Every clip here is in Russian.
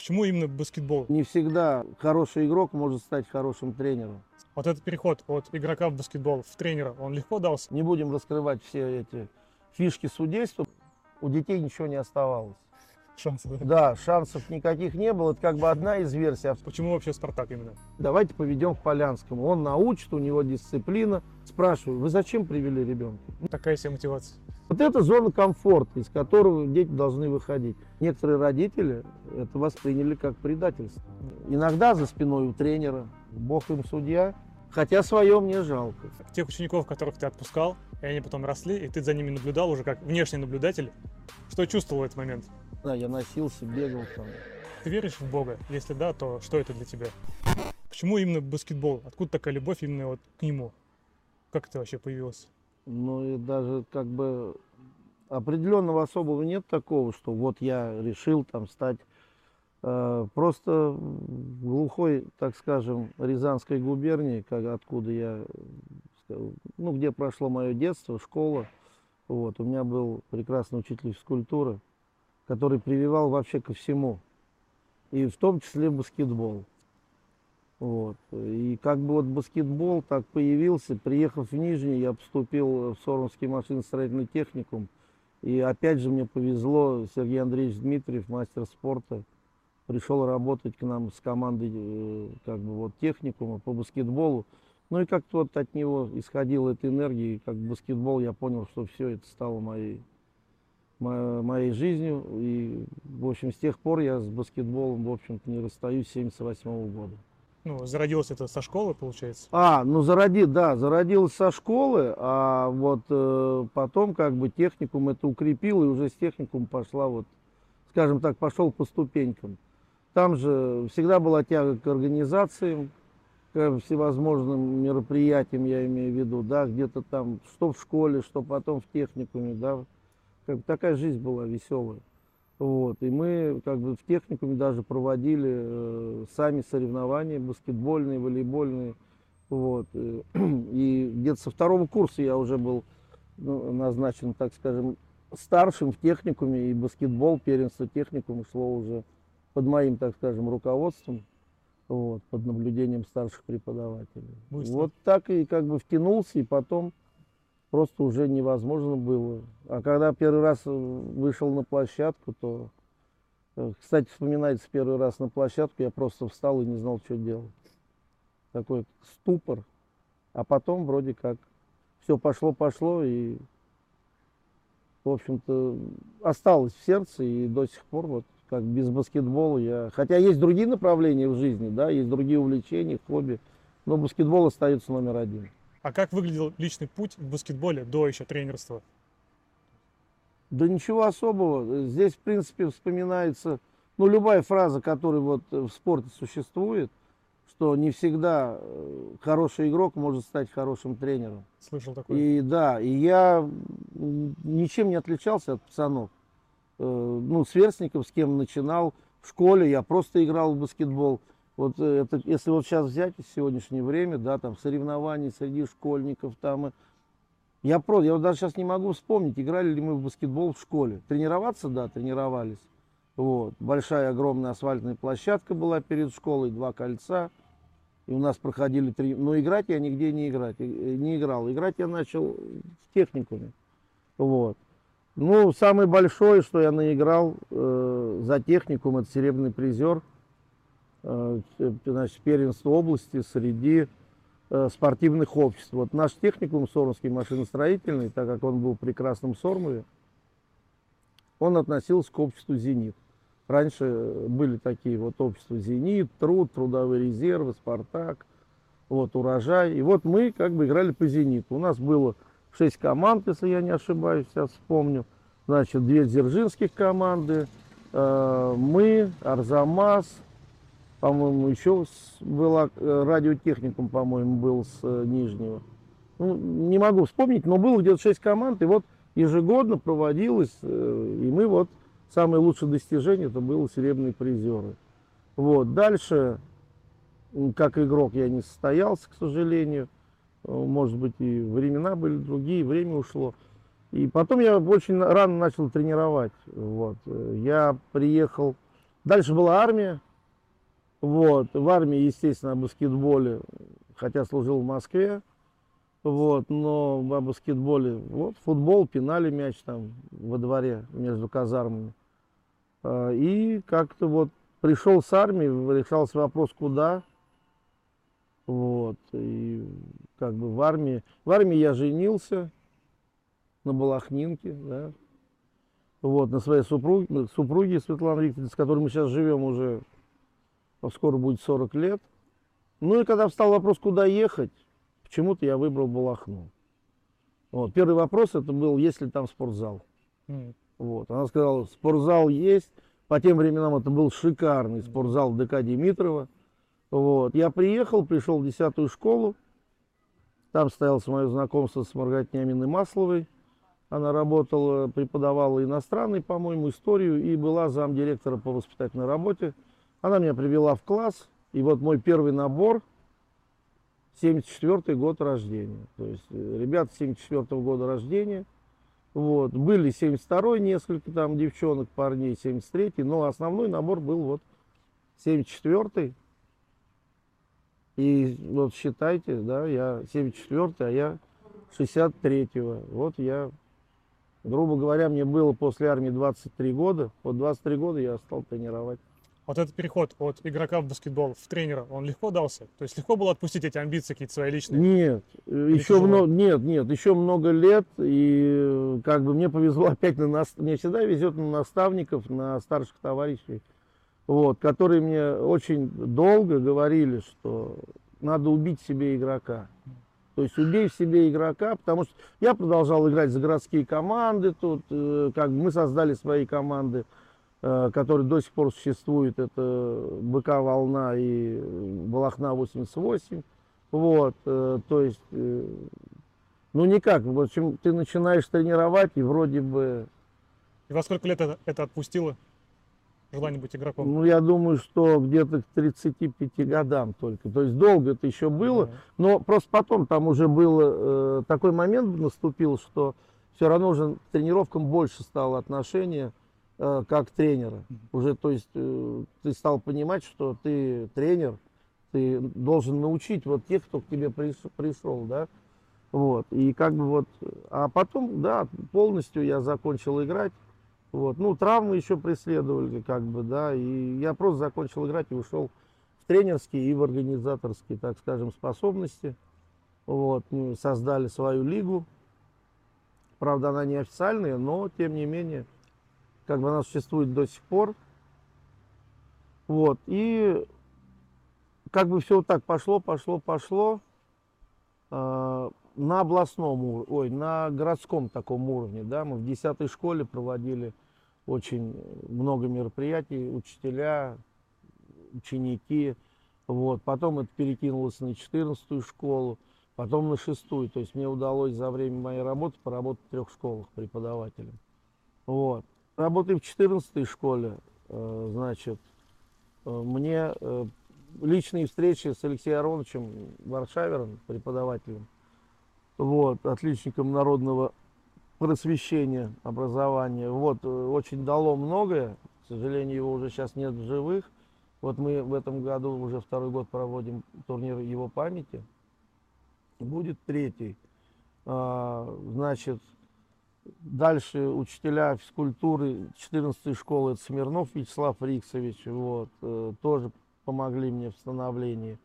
Почему именно баскетбол? Не всегда хороший игрок может стать хорошим тренером. Вот этот переход от игрока в баскетбол в тренера, он легко дался? Не будем раскрывать все эти фишки судейства. У детей ничего не оставалось. Шансы, да? Да, шансов никаких не было. Это как бы одна из версий. А Почему вообще Спартак именно? Давайте поведем к Полянскому. Он научит, у него дисциплина. Спрашиваю, вы зачем привели ребенка? Такая себе мотивация. Вот это зона комфорта, из которого дети должны выходить. Некоторые родители это восприняли как предательство. Иногда за спиной у тренера, бог им судья, хотя свое мне жалко. Тех учеников, которых ты отпускал, и они потом росли, и ты за ними наблюдал уже как внешний наблюдатель, что чувствовал в этот момент? Да, я носился, бегал там. Ты веришь в Бога? Если да, то что это для тебя? Почему именно баскетбол? Откуда такая любовь именно вот к нему? Как это вообще появилось? Ну и даже как бы определенного особого нет такого, что вот я решил там стать э, просто глухой, так скажем, Рязанской губернии, как, откуда я, э, ну где прошло мое детство, школа. Вот, у меня был прекрасный учитель физкультуры, который прививал вообще ко всему, и в том числе баскетбол. Вот. И как бы вот баскетбол так появился, приехав в Нижний, я поступил в Сормовский машиностроительный техникум. И опять же мне повезло, Сергей Андреевич Дмитриев, мастер спорта, пришел работать к нам с командой э, как бы вот техникума по баскетболу. Ну и как-то вот от него исходила эта энергия, и как баскетбол я понял, что все это стало моей, мо- моей жизнью. И, в общем, с тех пор я с баскетболом, в общем-то, не расстаюсь с 78 года. Ну, зародилось это со школы, получается? А, ну зароди, да, зародилось со школы, а вот э, потом как бы техникум это укрепил, и уже с техникум пошла вот, скажем так, пошел по ступенькам. Там же всегда была тяга к организациям, к всевозможным мероприятиям, я имею в виду, да, где-то там, что в школе, что потом в техникуме, да, как бы такая жизнь была веселая. Вот. И мы как бы в техникуме даже проводили э, сами соревнования баскетбольные, волейбольные. Вот. И, и где-то со второго курса я уже был ну, назначен, так скажем, старшим в техникуме, и баскетбол, первенство техникума шло уже под моим, так скажем, руководством, вот, под наблюдением старших преподавателей. Быстро. Вот так и как бы втянулся, и потом просто уже невозможно было. А когда первый раз э, вышел на площадку, то, э, кстати, вспоминается первый раз на площадку, я просто встал и не знал, что делать. Такой ступор. А потом вроде как все пошло-пошло и, в общем-то, осталось в сердце и до сих пор вот как без баскетбола я... Хотя есть другие направления в жизни, да, есть другие увлечения, хобби, но баскетбол остается номер один. А как выглядел личный путь в баскетболе до еще тренерства? Да ничего особого. Здесь, в принципе, вспоминается, ну, любая фраза, которая вот в спорте существует, что не всегда э, хороший игрок может стать хорошим тренером. Слышал такое? И да, и я ничем не отличался от пацанов. Э, Ну, сверстников, с кем начинал в школе, я просто играл в баскетбол. Вот э, это, если вот сейчас взять в сегодняшнее время, да, там соревнований среди школьников, там, я просто, я вот даже сейчас не могу вспомнить, играли ли мы в баскетбол в школе. Тренироваться, да, тренировались. Вот. Большая, огромная асфальтная площадка была перед школой, два кольца. И у нас проходили три... Но играть я нигде не, играть, э, не играл. Играть я начал в техникуме. Вот. Ну, самый большой, что я наиграл э, за техникум, это серебряный призер. Э, значит, первенство области среди э, спортивных обществ. Вот наш техникум Сормовский машиностроительный, так как он был в прекрасном Сормове, он относился к обществу «Зенит». Раньше были такие вот общества «Зенит», «Труд», «Трудовые резервы», «Спартак», вот «Урожай». И вот мы как бы играли по «Зениту». У нас было шесть команд, если я не ошибаюсь, сейчас вспомню. Значит, две дзержинских команды, э, мы, Арзамас, по-моему, еще была э, радиотехникум, по-моему, был с э, Нижнего. Ну, не могу вспомнить, но было где-то шесть команд, и вот ежегодно проводилось, э, и мы вот, самое лучшее достижение, это было серебряные призеры. Вот, дальше, как игрок я не состоялся, к сожалению, может быть, и времена были другие, время ушло. И потом я очень рано начал тренировать. Вот. Я приехал Дальше была армия. Вот. В армии, естественно, о баскетболе, хотя служил в Москве. Вот, но о баскетболе, вот, футбол, пинали мяч там во дворе между казармами. А, И как-то вот пришел с армии, решался вопрос, куда. Вот, и как бы в армии, в армии я женился на Балахнинке, да. Вот, на своей супруге, супруге Светлане Викторовне, с которой мы сейчас живем уже, скоро будет 40 лет. Ну и когда встал вопрос, куда ехать, почему-то я выбрал Балахну. Вот, первый вопрос это был, есть ли там спортзал. М. Вот. Она сказала, спортзал есть. По тем временам это был шикарный спортзал ДК Димитрова. Вот. Я приехал, пришел в 10 школу. Там состоялось мое знакомство с Маргаритой Аминой Масловой. Она работала, преподавала иностранный, по-моему, историю и была замдиректора по воспитательной работе. Она меня привела в класс. И вот мой первый набор 74 год рождения. То есть ребята 74 года рождения. Вот. Были 72 несколько там девчонок, парней, 73 но основной набор был вот 74 И вот считайте, да, я 74 а я 63-го. Вот я, грубо говоря, мне было после армии 23 года. Вот 23 года я стал тренировать. Вот этот переход от игрока в баскетбол в тренера, он легко дался? То есть легко было отпустить эти амбиции какие-то свои личные? Нет, э, еще тяжело? много, нет, нет, еще много лет, и э, как бы мне повезло опять на нас, мне всегда везет на наставников, на старших товарищей, вот, которые мне очень долго говорили, что надо убить себе игрока. То есть убей в себе игрока, потому что я продолжал играть за городские команды тут, э, как бы мы создали свои команды, э, которые до сих пор существуют, это БК «Волна» и «Балахна 88». Вот, э, то есть, э, ну никак, в общем, ты начинаешь тренировать, и вроде бы, И во сколько лет это, это отпустило? Желание быть игроком? ну я думаю, что где-то к 35 годам только. То есть долго это еще было, Да. но просто потом там уже был э, такой момент наступил, что все равно уже к тренировкам больше стало отношение как тренера. Уже, то есть э, ты стал понимать, что ты тренер, ты должен научить вот тех, кто к тебе приш- пришел, да. Вот, и как бы вот, а потом, да, полностью я закончил играть, вот, ну, травмы еще преследовали, как бы, да, и я просто закончил играть и ушел в тренерские и в организаторские, так скажем, способности. Вот, мы создали свою лигу. Правда, она не официальная, но, тем не менее, как бы она существует до сих пор. Вот, и как бы все вот так пошло, пошло, пошло. А, на областном уровне, ой, на городском таком уровне, да, мы в 10 школе проводили очень много мероприятий, учителя, ученики, вот, потом это перекинулось на 14 школу, потом на шестую, то есть мне удалось за время моей работы поработать в трех школах преподавателем, вот. Работая в 14 школе, э, значит, э, мне э, личные встречи с Алексеем Ароновичем Варшавером, преподавателем, вот, отличником народного просвещения, образования. Вот, очень дало многое. К сожалению, его уже сейчас нет в живых. Вот мы в этом году уже второй год проводим турнир его памяти. Будет третий. А, Значит, дальше учителя физкультуры 14 школы, это Смирнов Вячеслав Риксович, вот, э, тоже помогли мне в становлении.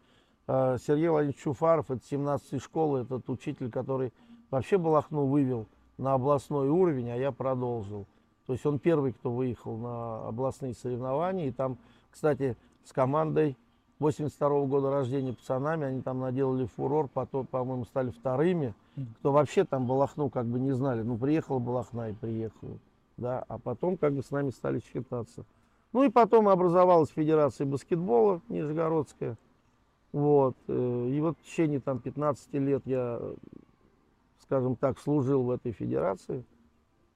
А, Сергей Владимирович Чуфаров, это 17 школы, этот учитель, который вообще Балахну вывел на областной уровень, а я продолжил. То есть он первый, кто выехал на областные соревнования. И там, кстати, с командой 82 года рождения пацанами, они там наделали фурор, потом, по-моему, стали вторыми. Кто вообще там Балахну как бы не знали. Ну, приехала Балахна и приехала. Да, а потом как бы с нами стали считаться. Ну и потом образовалась Федерация баскетбола Нижегородская. Вот. э, И вот в течение там 15 лет я, скажем так, служил в этой федерации.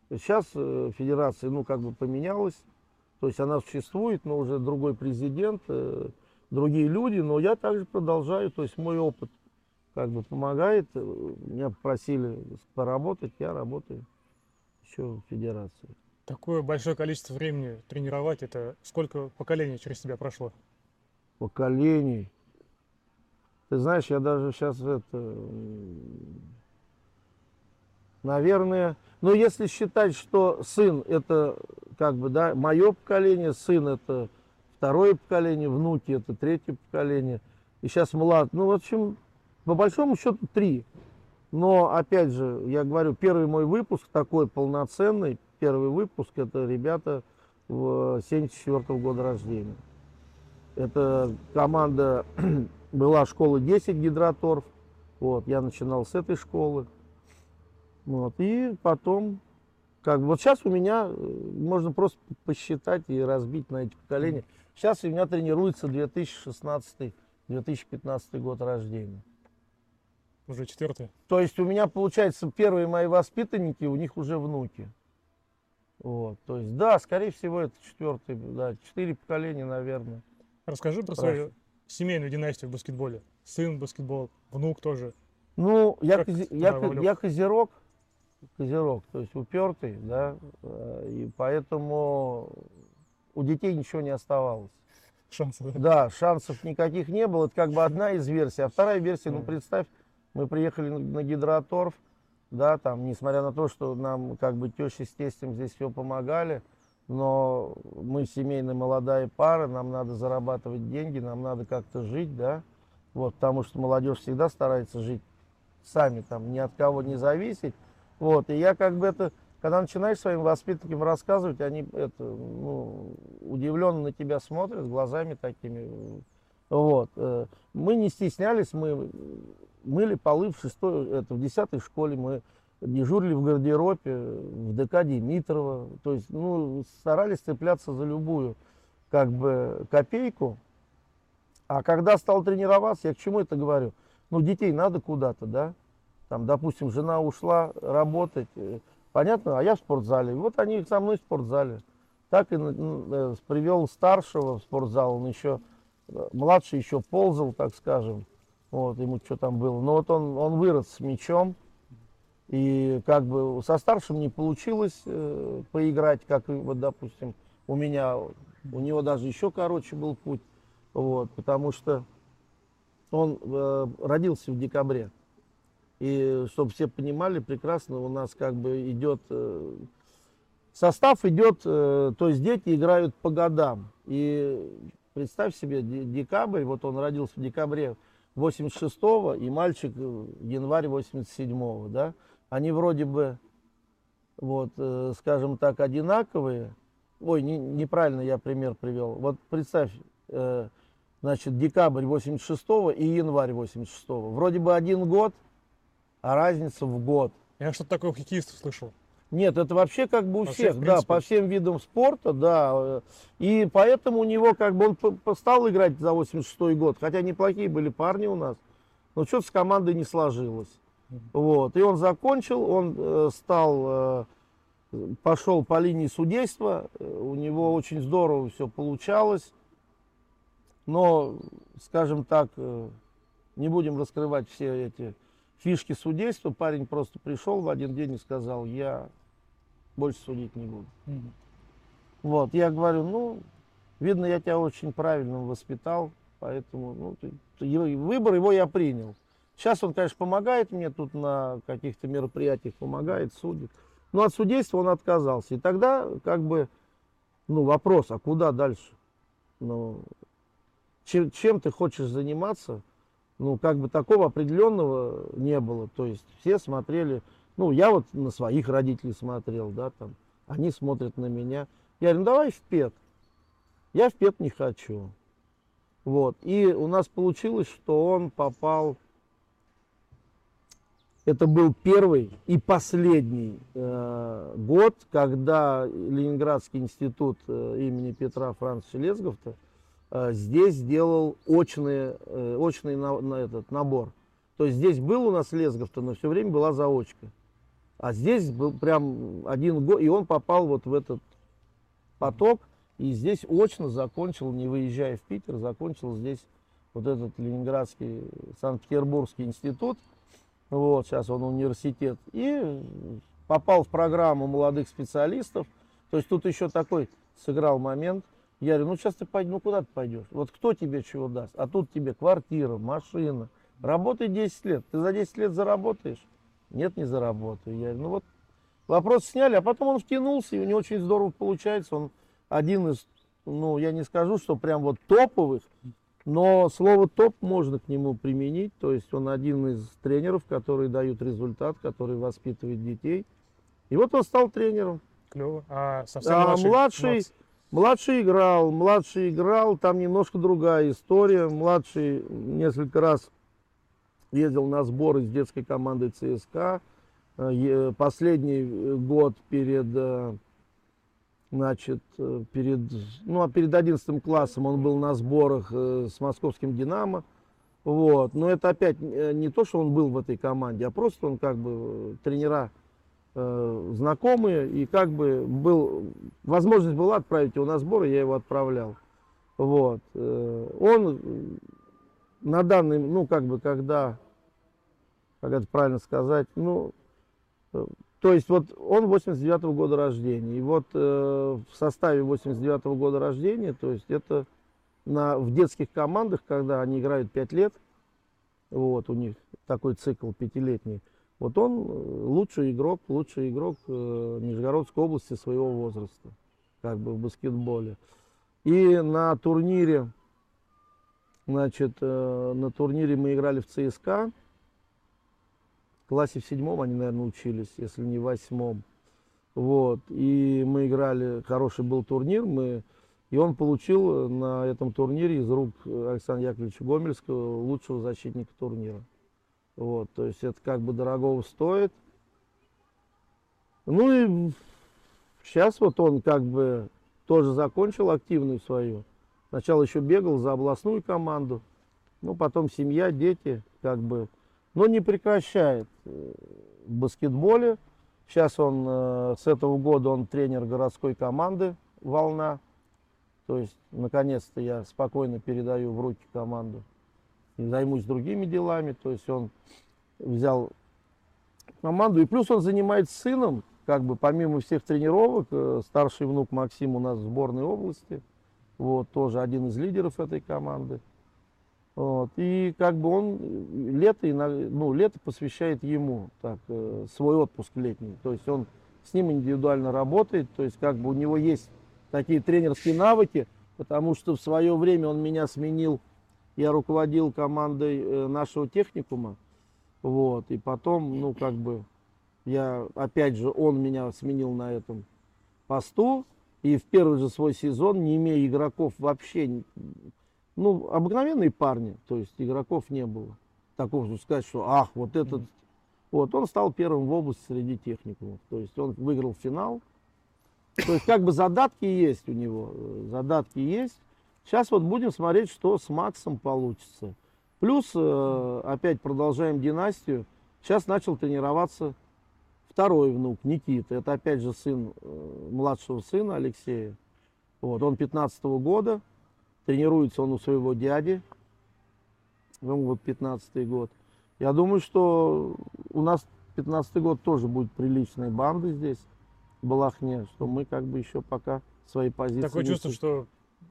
Сейчас э, федерация, ну, как бы поменялась. То есть она существует, но уже другой президент, э, другие люди. Но я также продолжаю, то есть мой опыт как бы помогает. Меня попросили поработать, я работаю еще в федерации. Такое большое количество времени тренировать, это сколько поколений через тебя прошло? поколений. Ты знаешь, я даже сейчас это, наверное, ну если считать, что сын это как бы, да, мое поколение, сын это второе поколение, внуки это третье поколение, и сейчас млад, ну в общем, по большому счету три. Но опять же, я говорю, первый мой выпуск такой полноценный, первый выпуск это ребята в 74 года рождения. Это команда была школа 10 гидроторф. Вот, я начинал с этой школы. Вот, и потом, как вот сейчас у меня, э, можно просто посчитать и разбить на эти поколения. Сейчас у меня тренируется 2016-2015 год рождения. Уже четвертое. То есть у меня, получается, первые мои воспитанники, у них уже внуки. Вот, то есть, да, скорее всего, это четвертый, да, четыре поколения, наверное. Расскажи про свою семейную династию в баскетболе. Сын баскетбол, внук тоже. Ну, я, Как кози- я, вовлек? я козерог, козерог, то есть упертый, да, э, и поэтому у детей ничего не оставалось. Шансы, да? Шансов никаких не было, это как бы одна из версий. А вторая версия, ну представь, мы приехали на, гидроторф, да, там, несмотря на то, что нам как бы теща с тестем здесь все помогали, но мы семейная молодая пара, нам надо зарабатывать деньги, нам надо как-то жить, да, вот, потому что молодежь всегда старается жить сами, там, ни от кого не зависеть, вот, и я как бы это, когда начинаешь своим воспитанникам рассказывать, они это, ну, удивленно на тебя смотрят глазами такими, вот, э, мы не стеснялись, мы мыли полы в шестой, это, в десятой школе, мы дежурили в гардеробе, в ДК Димитрова, то есть, ну, старались цепляться за любую, как бы, копейку, а когда стал тренироваться, я к чему это говорю? Ну, детей надо куда-то, да? Там, допустим, жена ушла работать, э, понятно, а я в спортзале. Вот они со мной в спортзале. Так и э, привел старшего в спортзал, он еще, э, младший еще ползал, так скажем, вот, ему что там было. Но вот он, он вырос с мячом, и как бы со старшим не получилось э, поиграть, как, вот, допустим, у меня, у него даже еще короче был путь, вот, потому что он э, родился в декабре. И чтобы все понимали прекрасно, у нас как бы идет э, состав идет, э, то есть дети играют по годам. И представь себе, де- декабрь, вот он родился в декабре 86-го, и мальчик э, январь 87-го, да, они вроде бы, вот, скажем так, одинаковые. Ой, не- неправильно я пример привел. Вот представь, значит, декабрь 86-го и январь 86-го. Вроде бы один год, а разница в год. Я что-то такое у хоккеистов слышал. Нет, это вообще как бы у По всех, да, по всем видам спорта, да. И поэтому у него как бы он стал играть за 86 год, хотя неплохие были парни у нас, но что-то с командой не сложилось. Вот. И он закончил, он э, стал, э, пошел по линии судейства, э, у него очень здорово все получалось, но, скажем так, не будем раскрывать все эти фишки судейства, парень просто пришел в один день и сказал, я больше судить не буду. Вот, я говорю, ну, видно, я тебя очень правильно воспитал, поэтому, ну, ты- ты- выбор его я принял. Сейчас он, конечно, помогает мне тут на каких-то мероприятиях, помогает, судит. Но от судейства он отказался. И тогда, как бы, ну, вопрос, а куда дальше? Ну, чем, чем ты хочешь заниматься? Ну, как бы такого определенного не было. То есть все смотрели, ну, я вот на своих родителей смотрел, да, там, они смотрят на меня. Я говорю, ну давай в ПЕТ. Я в ПЕТ не хочу. Вот. И у нас получилось, что он попал, это был первый и последний э, год, когда Ленинградский институт э, имени Петра Францовича Лесговта э, здесь сделал очный, э, очный на, на этот набор. То есть здесь был у нас Лесговта, но все время была заочка. А здесь был прям один год, и он попал вот в этот поток, и здесь очно закончил, не выезжая в Питер, закончил здесь вот этот Ленинградский, Санкт-Петербургский институт, вот, сейчас он университет, и попал в программу молодых специалистов, То есть тут еще такой сыграл момент. Я говорю, ну сейчас ты пойдешь, ну куда ты пойдешь? Вот кто тебе чего даст? А тут тебе квартира, машина. Работай 10 лет. Ты за 10 лет заработаешь? Нет, не заработаю. Я говорю, ну вот вопрос сняли, а потом он втянулся, и у него очень здорово получается. Он один из, ну я не скажу, что прям вот топовых, но слово топ можно к нему применить. То есть он один из тренеров, которые дают результат, которые воспитывают детей. И вот он стал тренером. Клево. А совсем А младший? младший? Младший играл, младший играл, там немножко другая история. Младший несколько раз ездил на сборы с детской командой ЦСКА. Э, Последний э, год перед, э, значит, перед, ну, а перед 11 классом он был на сборах с московским «Динамо». Вот. Но это опять не то, что он был в этой команде, а просто он как бы тренера э, знакомые, и как бы был, возможность была отправить его на сборы, я его отправлял. Вот. Э, Он на данный, ну как бы, когда, как это правильно сказать, ну, э, то есть вот он 89 года рождения, и вот э, в составе 89 года рождения, то есть это на, в детских командах, когда они играют 5 лет, вот у них такой цикл пятилетний, вот он э, лучший игрок, лучший игрок э, Нижегородской области своего возраста, как бы в баскетболе. И на турнире, значит, э, на турнире мы играли в ЦСКА. В классе в седьмом они, наверное, учились, если не в восьмом. Вот. И мы играли, хороший был турнир, мы, и он получил на этом турнире из рук Александра Яковлевича Гомельского лучшего защитника турнира. Вот, то есть это как бы дорогого стоит. Ну и сейчас вот он как бы тоже закончил активную свою. Сначала еще бегал за областную команду, ну потом семья, дети, как бы. Но не прекращает э, в баскетболе. Сейчас он э, с этого года он тренер городской команды «Волна». То есть, наконец-то я спокойно передаю в руки команду займусь другими делами. То есть он взял команду. И плюс он занимается сыном, как бы помимо всех тренировок, э, старший внук Максим у нас в сборной области. Вот, тоже один из лидеров этой команды. Вот, и как бы он лето, ну, лето посвящает ему так, э, свой отпуск летний. То есть он с ним индивидуально работает, то есть как бы у него есть такие тренерские навыки, потому что в свое время он меня сменил, я руководил командой э, нашего техникума, вот, и потом, ну, как бы, я, опять же, он меня сменил на этом посту, и в первый же свой сезон, не имея игроков вообще, ну, обыкновенные парни, то есть игроков не было. Такого, что сказать, что, ах, вот этот, вот, он стал первым в области среди техникумов, то есть он выиграл финал, то есть как бы задатки есть у него, э, задатки есть. Сейчас вот будем смотреть, что с Максом получится. Плюс, э, опять продолжаем династию. Сейчас начал тренироваться второй внук, Никита. Это опять же сын э, младшего сына Алексея. Вот, он 15 года. Тренируется он у своего дяди. Ему вот 15 год. Я думаю, что у нас 15 год тоже будет приличная банда здесь, в Балахне, что мы как бы еще пока свои позиции... Такое чувство, что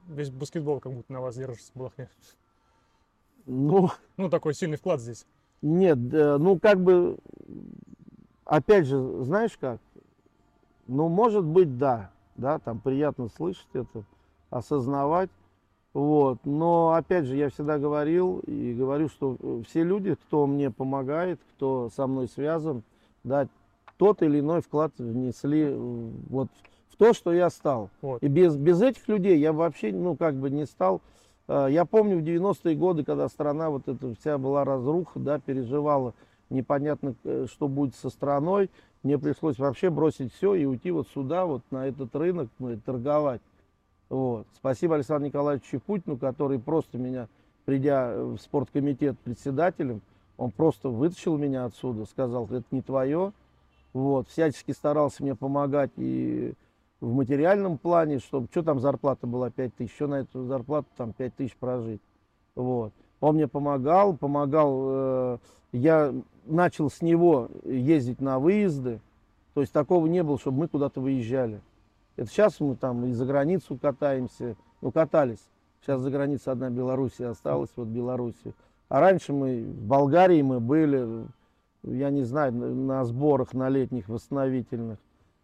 весь баскетбол как будто на вас держится в Балахне. Ну, Ну, такой сильный вклад здесь. Нет, э, ну как бы, опять же, знаешь как, ну может быть да, да, там приятно слышать это, осознавать, вот, но опять же я всегда говорил и говорю, что э, все люди, кто мне помогает, кто со мной связан, да, тот или иной вклад внесли вот то, что я стал. Вот. И без, без этих людей я вообще, ну, как бы не стал. Э, Я помню в 90-е годы, когда страна вот эта вся была разруха, да, переживала непонятно, э, что будет со страной, мне пришлось вообще бросить все и уйти вот сюда, вот на этот рынок, ну, и торговать. Вот. Спасибо Александру Николаевичу Путину, который просто меня, придя в спорткомитет председателем, он просто вытащил меня отсюда, сказал, это не твое. Вот. Всячески старался мне помогать и в материальном плане, чтобы, что там зарплата была 5 тысяч, что на эту зарплату там 5 тысяч прожить. Вот. Он мне помогал, помогал, э, я начал с него ездить на выезды, то есть такого не было, чтобы мы куда-то выезжали. Это сейчас мы там и за границу катаемся, ну катались. Сейчас за границей одна Белоруссия осталась, вот Белоруссия. А раньше мы в Болгарии мы были, я не знаю, на сборах на летних восстановительных.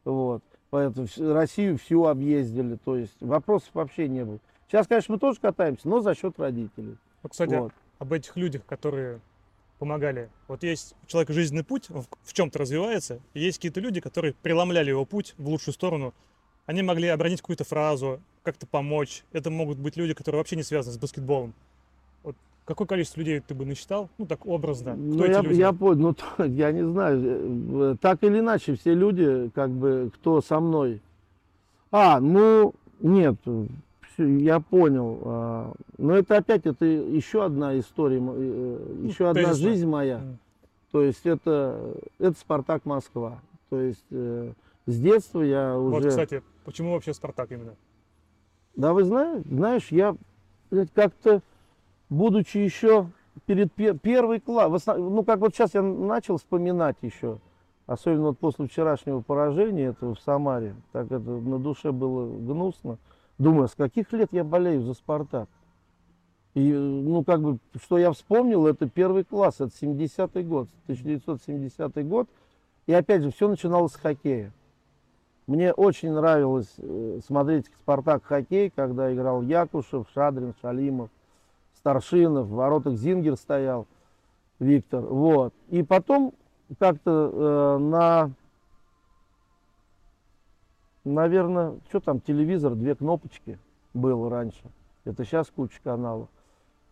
Вот. Поэтому Россию всю объездили. То есть вопросов вообще не было. Сейчас, конечно, мы тоже катаемся, но за счет родителей. Ну, кстати, вот. об этих людях, которые помогали. Вот есть у человека жизненный путь, он в чем-то развивается, и есть какие-то люди, которые преломляли его путь в лучшую сторону. Они могли обронить какую-то фразу, как-то помочь. Это могут быть люди, которые вообще не связаны с баскетболом. Какое количество людей ты бы насчитал? Ну, так образно. Кто ну, я, люди? я понял, ну, я не знаю. Э, так или иначе, все люди, как бы, кто со мной. А, ну, нет, я понял. А, но это опять, это еще одна история, э, еще ну, одна жизнь моя. Mm. То есть это, это Спартак Москва. То есть э, с детства я уже... Вот, кстати, почему вообще Спартак именно? Да, вы знаете, знаешь, я как-то, будучи еще перед первый класс, ну как вот сейчас я начал вспоминать еще, особенно вот после вчерашнего поражения этого в Самаре, так это на душе было гнусно. Думаю, с каких лет я болею за Спартак? И, ну, как бы, что я вспомнил, это первый класс, это 70-й год, 1970 год. И опять же, все начиналось с хоккея. Мне очень нравилось э, смотреть «Спартак» хоккей, когда играл Якушев, Шадрин, Шалимов, Старшинов, в воротах Зингер стоял, Виктор. Вот. И потом как-то э, на наверное, что там, телевизор, две кнопочки было раньше. Это сейчас куча каналов.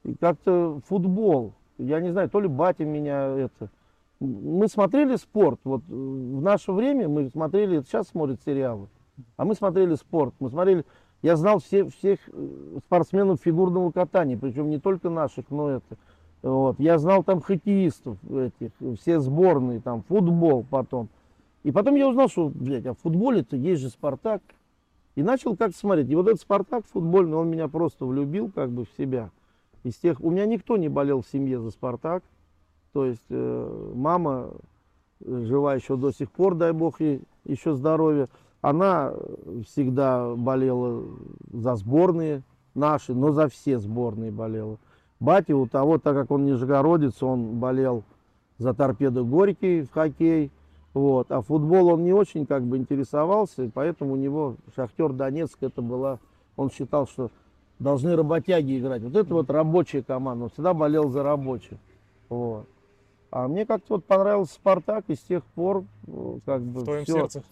И как-то футбол. Я не знаю, то ли батя меня это... Мы смотрели спорт. Вот в наше время мы смотрели, сейчас смотрят сериалы. А мы смотрели спорт. Мы смотрели... Я знал все, всех э, спортсменов фигурного катания, причем не только наших, но это. Вот. Я знал там хоккеистов этих, все сборные, там футбол потом. И потом я узнал, что, блядь, а в футболе-то есть же Спартак. И начал как-то смотреть. И вот этот Спартак футбольный, он меня просто влюбил как бы в себя. Из тех, у меня никто не болел в семье за Спартак. То есть э, мама э, жива еще до сих пор, дай бог ей еще здоровья. Она всегда болела за сборные наши, но за все сборные болела. Батя у того, так как он нижегородец, он болел за торпеду Горький в хоккей. Вот. А футбол он не очень как бы интересовался, поэтому у него Шахтер Донецк это была, он считал, что должны работяги играть. Вот это вот рабочая команда, он всегда болел за рабочих. Вот. А мне как-то вот понравился Спартак, и с тех пор ну, как бы В твоем все. сердце?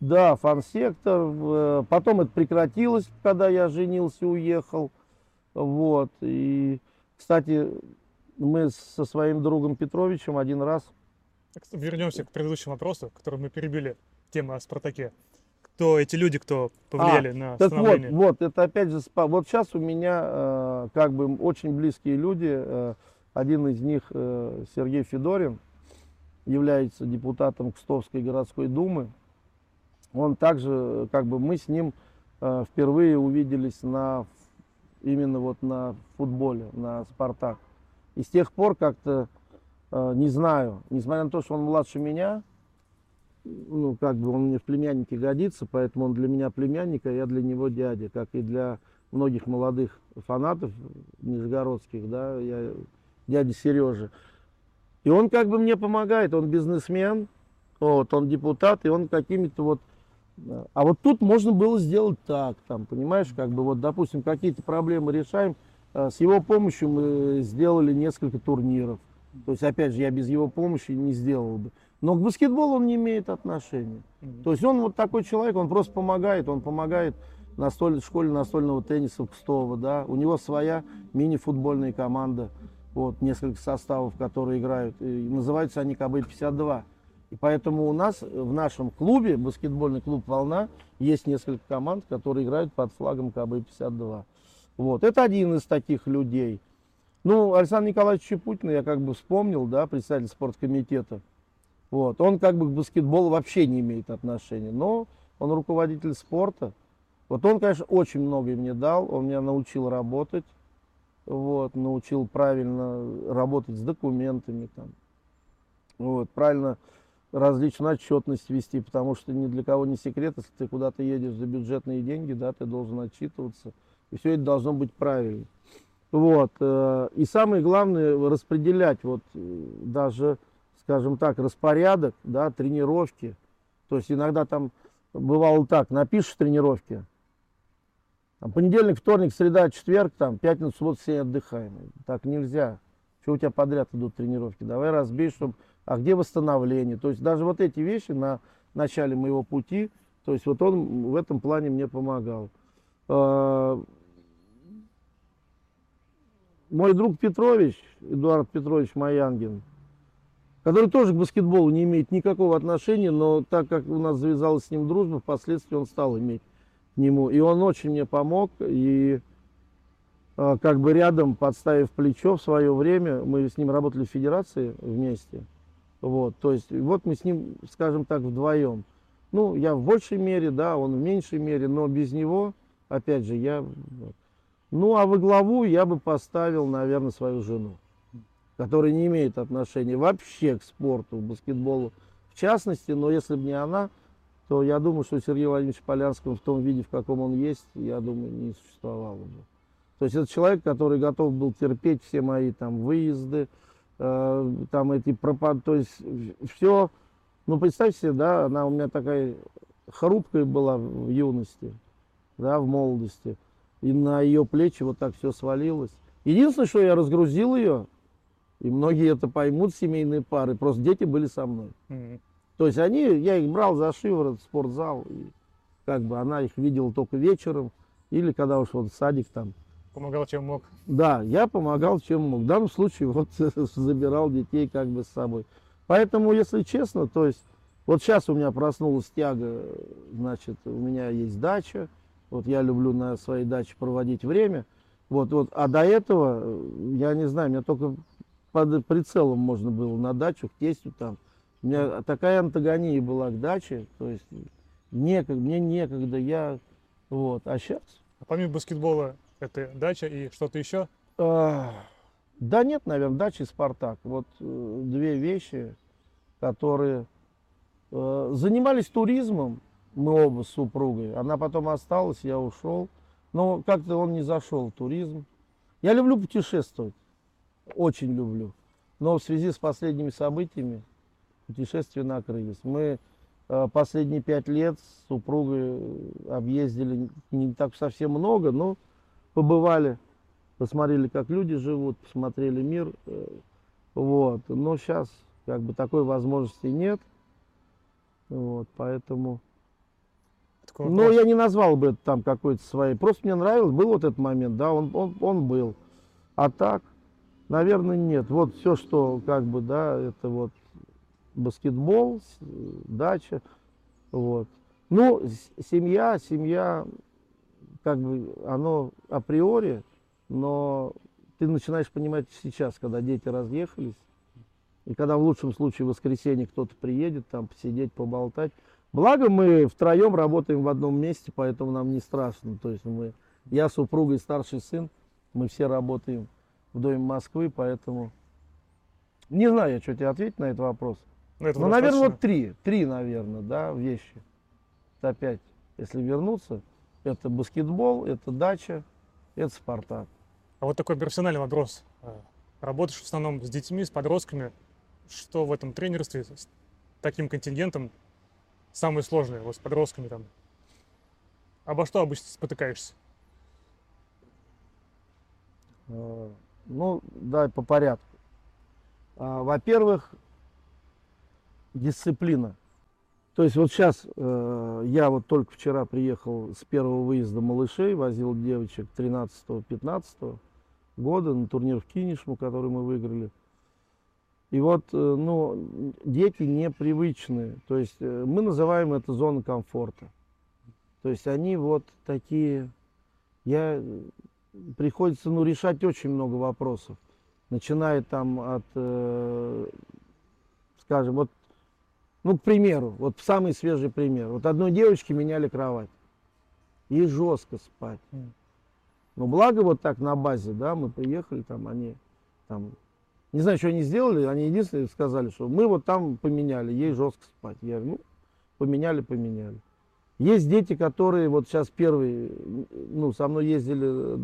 Да, фан-сектор. Э, потом это прекратилось, когда я женился, уехал. Вот. И, кстати, мы со своим другом Петровичем один раз Вернемся к предыдущему вопросу, который мы перебили, тема о Спартаке. Кто эти люди, кто повлияли а, на так вот, вот, это опять же, вот сейчас у меня э, как бы очень близкие люди. Э, один из них, э, Сергей Федорин, является депутатом Кстовской городской думы. Он также, как бы мы с ним э, впервые увиделись на, именно вот на футболе, на Спартак. И с тех пор как-то Э, не знаю, несмотря на то, что он младше меня, ну, как бы он мне в племяннике годится, поэтому он для меня племянник, а я для него дядя, как и для многих молодых фанатов нижегородских, да, я дядя Сережа. И он как бы мне помогает, он бизнесмен, вот, он депутат, и он какими-то вот... Э, а вот тут можно было сделать так, там, понимаешь, как бы вот, допустим, какие-то проблемы решаем, э, с его помощью мы сделали несколько турниров. То есть, опять же, я без его помощи не сделал бы. Но к баскетболу он не имеет отношения. Mm-hmm. То есть он вот такой человек, он просто помогает, он помогает настоль, школе настольного тенниса в Кстово, да. У него своя мини-футбольная команда, вот, несколько составов, которые играют. И называются они КБ-52. И поэтому у нас в нашем клубе, баскетбольный клуб «Волна», есть несколько команд, которые играют под флагом КБ-52. Вот. Это один из таких людей. Ну, Александр Николаевич Чепутин, я как бы вспомнил, да, председатель спорткомитета. Вот. Он как бы к баскетболу вообще не имеет отношения, но он руководитель спорта. Вот он, конечно, очень многое мне дал, он меня научил работать, вот, научил правильно работать с документами, там, вот, правильно различную отчетность вести, потому что ни для кого не секрет, если ты куда-то едешь за бюджетные деньги, да, ты должен отчитываться, и все это должно быть правильно. Вот. э, И самое главное, распределять вот э, даже, скажем так, распорядок, да, тренировки. То есть иногда там бывало так, напишешь тренировки, там, понедельник, вторник, среда, четверг, там, пятница, суббота, все отдыхаем. Так нельзя. Что у тебя подряд идут тренировки? Давай разбей, чтобы... А где восстановление? То есть даже вот эти вещи на начале моего пути, то есть вот он в этом плане мне помогал. Э, Мой друг Петрович, Эдуард Петрович Маянгин, который тоже к баскетболу не имеет никакого отношения, но так как у нас завязалась с ним дружба, впоследствии он стал иметь к нему. И он очень мне помог, и э, как бы рядом, подставив плечо в свое время, мы с ним работали в федерации вместе. Вот, то есть вот мы с ним, скажем так, вдвоем. Ну, я в большей мере, да, он в меньшей мере, но без него, опять же, я... Ну, а во главу я бы поставил, наверное, свою жену, которая не имеет отношения вообще к спорту, к баскетболу в частности, но если бы не она, то я думаю, что Сергей Владимирович Полянского в том виде, в каком он есть, я думаю, не существовало бы. То есть это человек, который готов был терпеть все мои там выезды, э, там эти пропад, то есть все. Ну представьте себе, да, она у меня такая хрупкая была в юности, да, в молодости, и на ее плечи вот так все свалилось. Единственное, что я разгрузил ее, и многие это поймут, семейные пары, просто дети были со мной. Мгм. То есть они, я их брал за шиворот в спортзал, и как бы она их видела только вечером, или когда уж вот садик там. Помогал, чем мог. Да, я помогал, чем мог. В данном случае вот забирал детей как бы с собой. Поэтому, если честно, то есть вот сейчас у меня проснулась тяга, значит, у меня есть дача, вот я люблю на своей даче проводить время, вот, вот, а до этого, я не знаю, меня только под прицелом можно было на дачу, к тестю там. У меня такая антагония была к даче, то есть некогда, мне некогда, я, вот, а сейчас А помимо баскетбола, это дача и что-то еще? А, Да нет, наверное, дача и Спартак. Вот э, две вещи, которые э, занимались туризмом, мы оба с супругой. Она потом осталась, я ушел. Но как-то он не зашел, туризм. Я люблю путешествовать, очень люблю. Но в связи с последними событиями путешествия накрылись. Мы э, последние пять лет с супругой объездили не так совсем много, но побывали посмотрели, как люди живут, посмотрели мир. э, Вот. Но сейчас как бы такой возможности нет. Вот, поэтому. Такой вопрос. я не назвал бы это там какой-то своей. Просто мне нравилось, был вот этот момент, да, он, он, он был. А так, наверное, нет. Вот все, что как бы, да, это вот баскетбол, с- дача, вот. Ну, семья, семья, как бы, оно априори, но ты начинаешь понимать сейчас, когда дети разъехались, и когда в лучшем случае в воскресенье кто-то приедет, там посидеть, поболтать. Благо мы втроем работаем в одном месте, поэтому нам не страшно. То есть мы, я, супруга и старший сын, мы все работаем в Доме Москвы, поэтому не знаю, я что тебе ответить на этот вопрос. Ну, это Ну, наверное, вот три, три, наверное, да, вещи. Это опять, если вернуться, это баскетбол, это дача, это Спартак. А вот такой профессиональный вопрос. А, Работаешь в основном с детьми, с подростками. Что в этом тренерстве с таким контингентом самое сложное, вот с подростками там? Обо что обычно спотыкаешься? Э, Ну, давай по порядку. А, Во-первых, дисциплина. То есть вот сейчас я вот только вчера приехал с первого выезда малышей, возил девочек 13-15 года на турнир в Кинешму, который мы выиграли. И вот, э, ну, дети непривычные. То есть э, мы называем это зона комфорта. То есть они вот такие, я э, приходится ну, решать очень много вопросов. Начиная там от, э, скажем, вот, ну, к примеру, вот самый свежий пример. Вот одной девочке меняли кровать. Ей жестко спать. Но благо вот так на базе, да, мы приехали, там они там Не знаю, что они сделали, они единственные сказали, что мы вот там поменяли, ей жестко спать. Я говорю, ну, поменяли, поменяли. Есть дети, которые вот сейчас первые, ну, со мной ездили,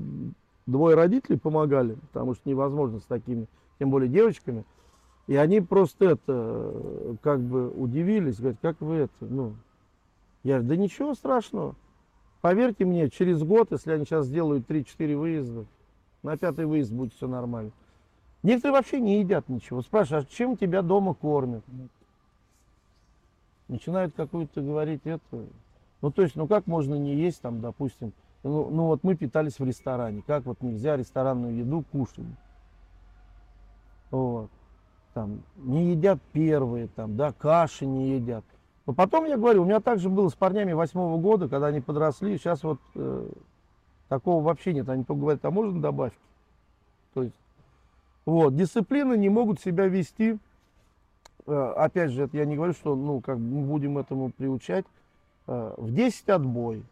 двое родителей помогали, потому что невозможно с такими, тем более девочками. И они просто это, как бы удивились, говорят, как вы это, ну. Я говорю, да ничего страшного. Поверьте мне, через год, если они сейчас сделают 3-4 выезда, на пятый выезд будет все нормально. Некоторые вообще не едят ничего. Спрашивают, а чем тебя дома кормят? Начинают какую-то говорить это. Ну, то есть, ну как можно не есть там, допустим, ну, ну вот мы питались в ресторане. Как вот нельзя ресторанную еду кушать? Вот. Там не едят первые, там, да, каши не едят. Но потом я говорю, у меня также было с парнями восьмого года, когда они подросли, сейчас вот э, такого вообще нет. Они только говорят, а можно добавки? То есть, вот, дисциплины не могут себя вести. Э, опять же, это я не говорю, что, ну, как мы будем этому приучать. Э, в 10 отбой.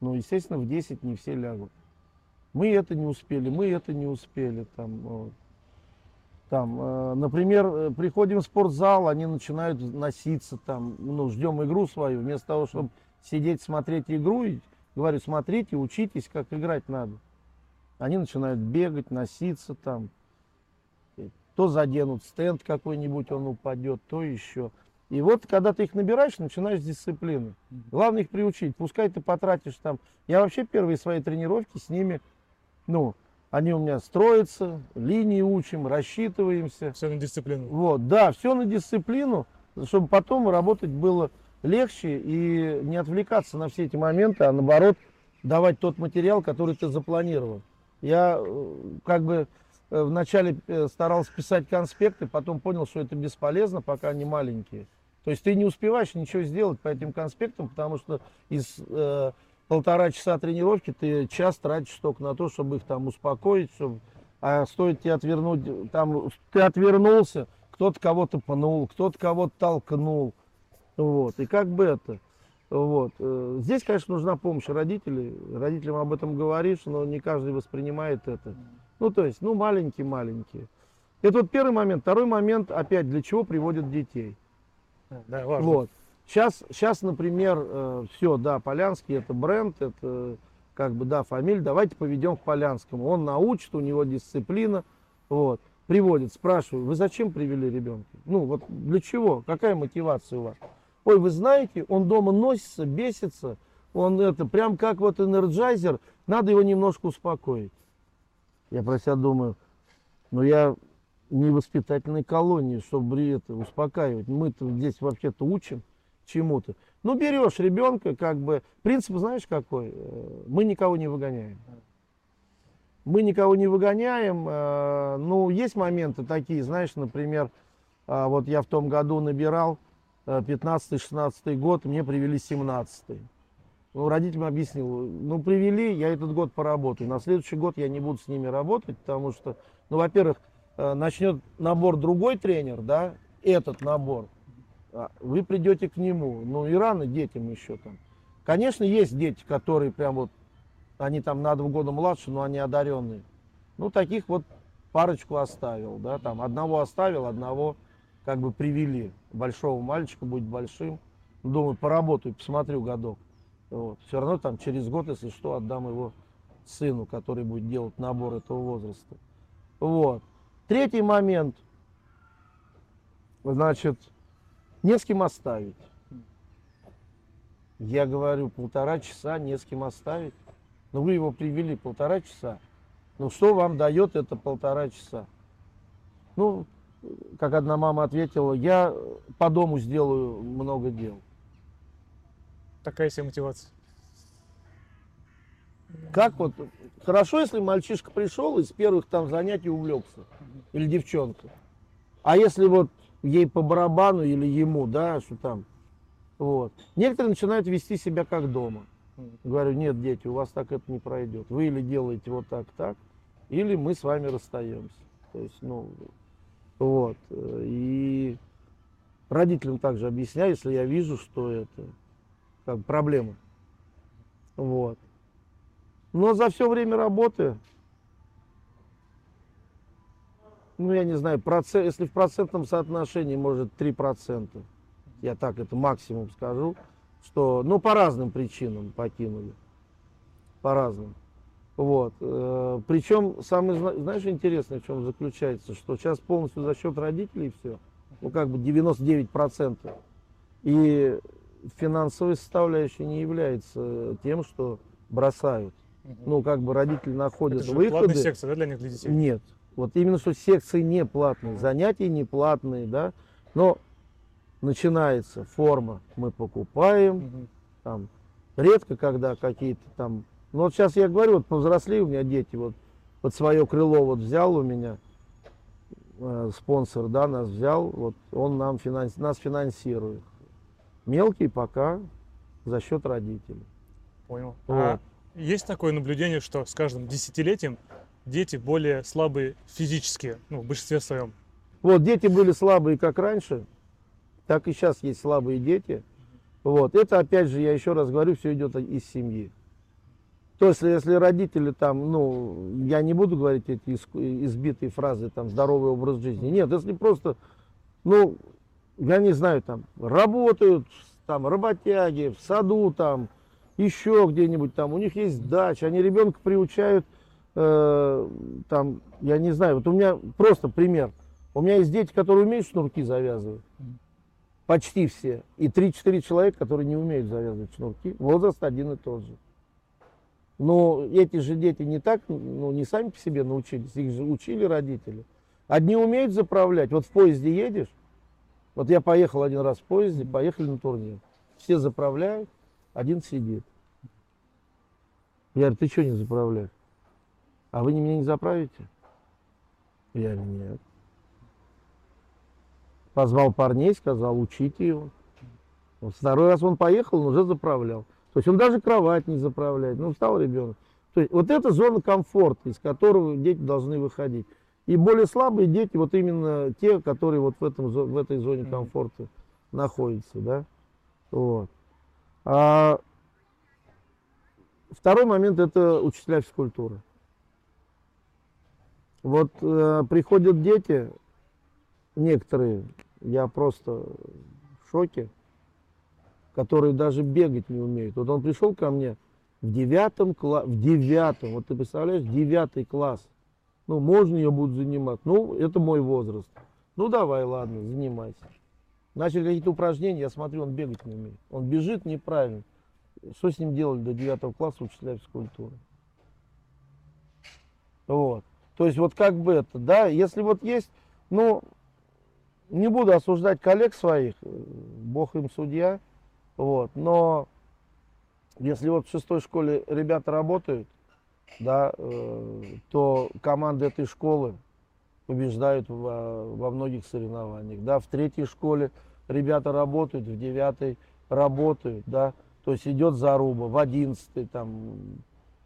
Ну, естественно, в 10 не все лягут. Мы это не успели, мы это не успели. Там, вот. Там, э, например, э, приходим в спортзал, они начинают носиться, там, ну, ждем игру свою, вместо того, чтобы сидеть, смотреть игру, и говорю, смотрите, учитесь, как играть надо. Они начинают бегать, носиться там, то заденут стенд какой-нибудь, он упадет, то еще. И вот, когда ты их набираешь, начинаешь с дисциплины. Главное их приучить. Пускай ты потратишь там. Я вообще первые свои тренировки с ними, ну, они у меня строятся, линии учим, рассчитываемся. Все на дисциплину. Вот, да, все на дисциплину, чтобы потом работать было легче и не отвлекаться на все эти моменты, а наоборот давать тот материал, который ты запланировал. Я э, как бы э, вначале э, старался писать конспекты, потом понял, что это бесполезно, пока они маленькие. То есть ты не успеваешь ничего сделать по этим конспектам, потому что из э, полтора часа тренировки ты час тратишь только на то, чтобы их там успокоить, чтобы, а стоит тебе отвернуть, там ты отвернулся, кто-то кого-то пнул, кто-то кого-то толкнул, вот, и как бы это, вот. Э, здесь, конечно, нужна помощь родителей, родителям об этом говоришь, но не каждый воспринимает это, ну, то есть, ну, маленькие-маленькие. Это вот первый момент. Второй момент, опять, для чего приводят детей. Да, важно. Вот. Сейчас, сейчас, например, э, все, да, Полянский это бренд, это как бы, да, фамилия, давайте поведем к Полянскому. Он научит, у него дисциплина, вот. Приводит, спрашиваю, вы зачем привели ребенка? Ну, вот для чего? Какая мотивация у вас? Ой, вы знаете, он дома носится, бесится, он это, прям как вот энерджайзер, надо его немножко успокоить. Я про себя думаю, ну я не воспитательной колонии, чтобы это успокаивать. Мы-то здесь вообще-то учим чему-то. Ну, берешь ребенка, как бы, принцип знаешь какой? Э, мы никого не выгоняем. Мы никого не выгоняем. Э, ну, есть моменты такие, знаешь, например, э, вот я в том году набирал 15-16 год, мне привели 17 ну, родителям объяснил, ну, привели, я этот год поработаю. На следующий год я не буду с ними работать, потому что, ну, во-первых, начнет набор другой тренер, да, этот набор, а, вы придете к нему. Ну и рано детям еще там. Конечно, есть дети, которые прям вот, они там на два года младше, но они одаренные. Ну, таких вот парочку оставил, да, там одного оставил, одного как бы привели. Большого мальчика будет большим. Думаю, поработаю, посмотрю годок. Вот. Все равно там через год, если что, отдам его сыну, который будет делать набор этого возраста. Вот. Третий момент. Значит, не с кем оставить. Я говорю, полтора часа не с кем оставить. Но вы его привели полтора часа. Ну что вам дает это полтора часа? Ну, как одна мама ответила, я по дому сделаю много дел. Такая себе мотивация. Как вот, хорошо, если мальчишка пришел и с первых там занятий увлекся, или девчонка. А если вот ей по барабану или ему, да, что там. Вот. Некоторые начинают вести себя как дома. Говорю, нет, дети, у вас так это не пройдет. Вы или делаете вот так, так, или мы с вами расстаемся. То есть, ну, вот. И родителям также объясняю, если я вижу, что это как проблема. Вот. Но за все время работы ну, я не знаю, процент, если в процентном соотношении, может, 3%. Я так это максимум скажу, что, ну, по разным причинам покинули. По разным. Вот. э, Причем, самое, зна- знаешь, интересное, в чем заключается, что сейчас полностью за счет родителей все, ну, как бы 99%. И финансовая составляющая не является тем, что бросают. Ну, как бы родители находят Это же выходы. платная секция, да, для них, для детей? Нет. Вот именно что секции не платные, занятия не платные, да. Но начинается форма, мы покупаем, Мгм. там, редко когда какие-то там. Ну вот сейчас я говорю, вот повзрослели у меня дети, вот под свое крыло вот взял у меня э, спонсор, да, нас взял, вот он нам финанс, нас финансирует. Мелкий пока за счет родителей. Понял. Вот. А есть такое наблюдение, что с каждым десятилетием дети более слабые физически, ну, в большинстве своем. Вот дети были слабые как раньше, так и сейчас есть слабые дети. Вот. Это опять же, я еще раз говорю, все идет из семьи. То есть, если родители там, ну, я не буду говорить эти избитые фразы, там, здоровый образ жизни. Нет, если просто, ну, я не знаю, там, работают, там, работяги, в саду, там, еще где-нибудь там, у них есть дача, они ребенка приучают, э, там, я не знаю, вот у меня просто пример. У меня есть дети, которые умеют шнурки завязывать. Почти все. И 3-4 человека, которые не умеют завязывать шнурки. Возраст один и тот же. Но эти же дети не так, ну, не сами по себе научились, их же учили родители. Одни умеют заправлять. Вот в поезде едешь, вот я поехал один раз в поезде, поехали на турнир. Все заправляют, один сидит. Я говорю, ты что не заправляешь? А вы меня не заправите? Я нет. Позвал парней, сказал, учите его. Вот второй раз он поехал, он уже заправлял. То есть он даже кровать не заправляет. Ну, встал ребенок. То есть вот это зона комфорта, из которого дети должны выходить. И более слабые дети, вот именно те, которые вот в, этом, в этой зоне комфорта находятся, да. Вот. А второй момент это учителя физкультуры. Вот э, приходят дети, некоторые, я просто в шоке, которые даже бегать не умеют. Вот он пришел ко мне в девятом классе, в девятом, вот ты представляешь, девятый класс. Ну, можно ее будут занимать. Ну, это мой возраст. Ну, давай, ладно, занимайся. Начали какие-то упражнения, я смотрю, он бегать не умеет. Он бежит неправильно. Что с ним делали до девятого класса учителя физкультуры? Вот. То есть вот как бы это, да, если вот есть, ну, не буду осуждать коллег своих, э, бог им судья, вот, но если вот в шестой школе ребята работают, да, э, то команды этой школы побеждают во, во многих соревнованиях, да, в третьей школе ребята работают, в девятой работают, да, то есть идет заруба, в одиннадцатой, там,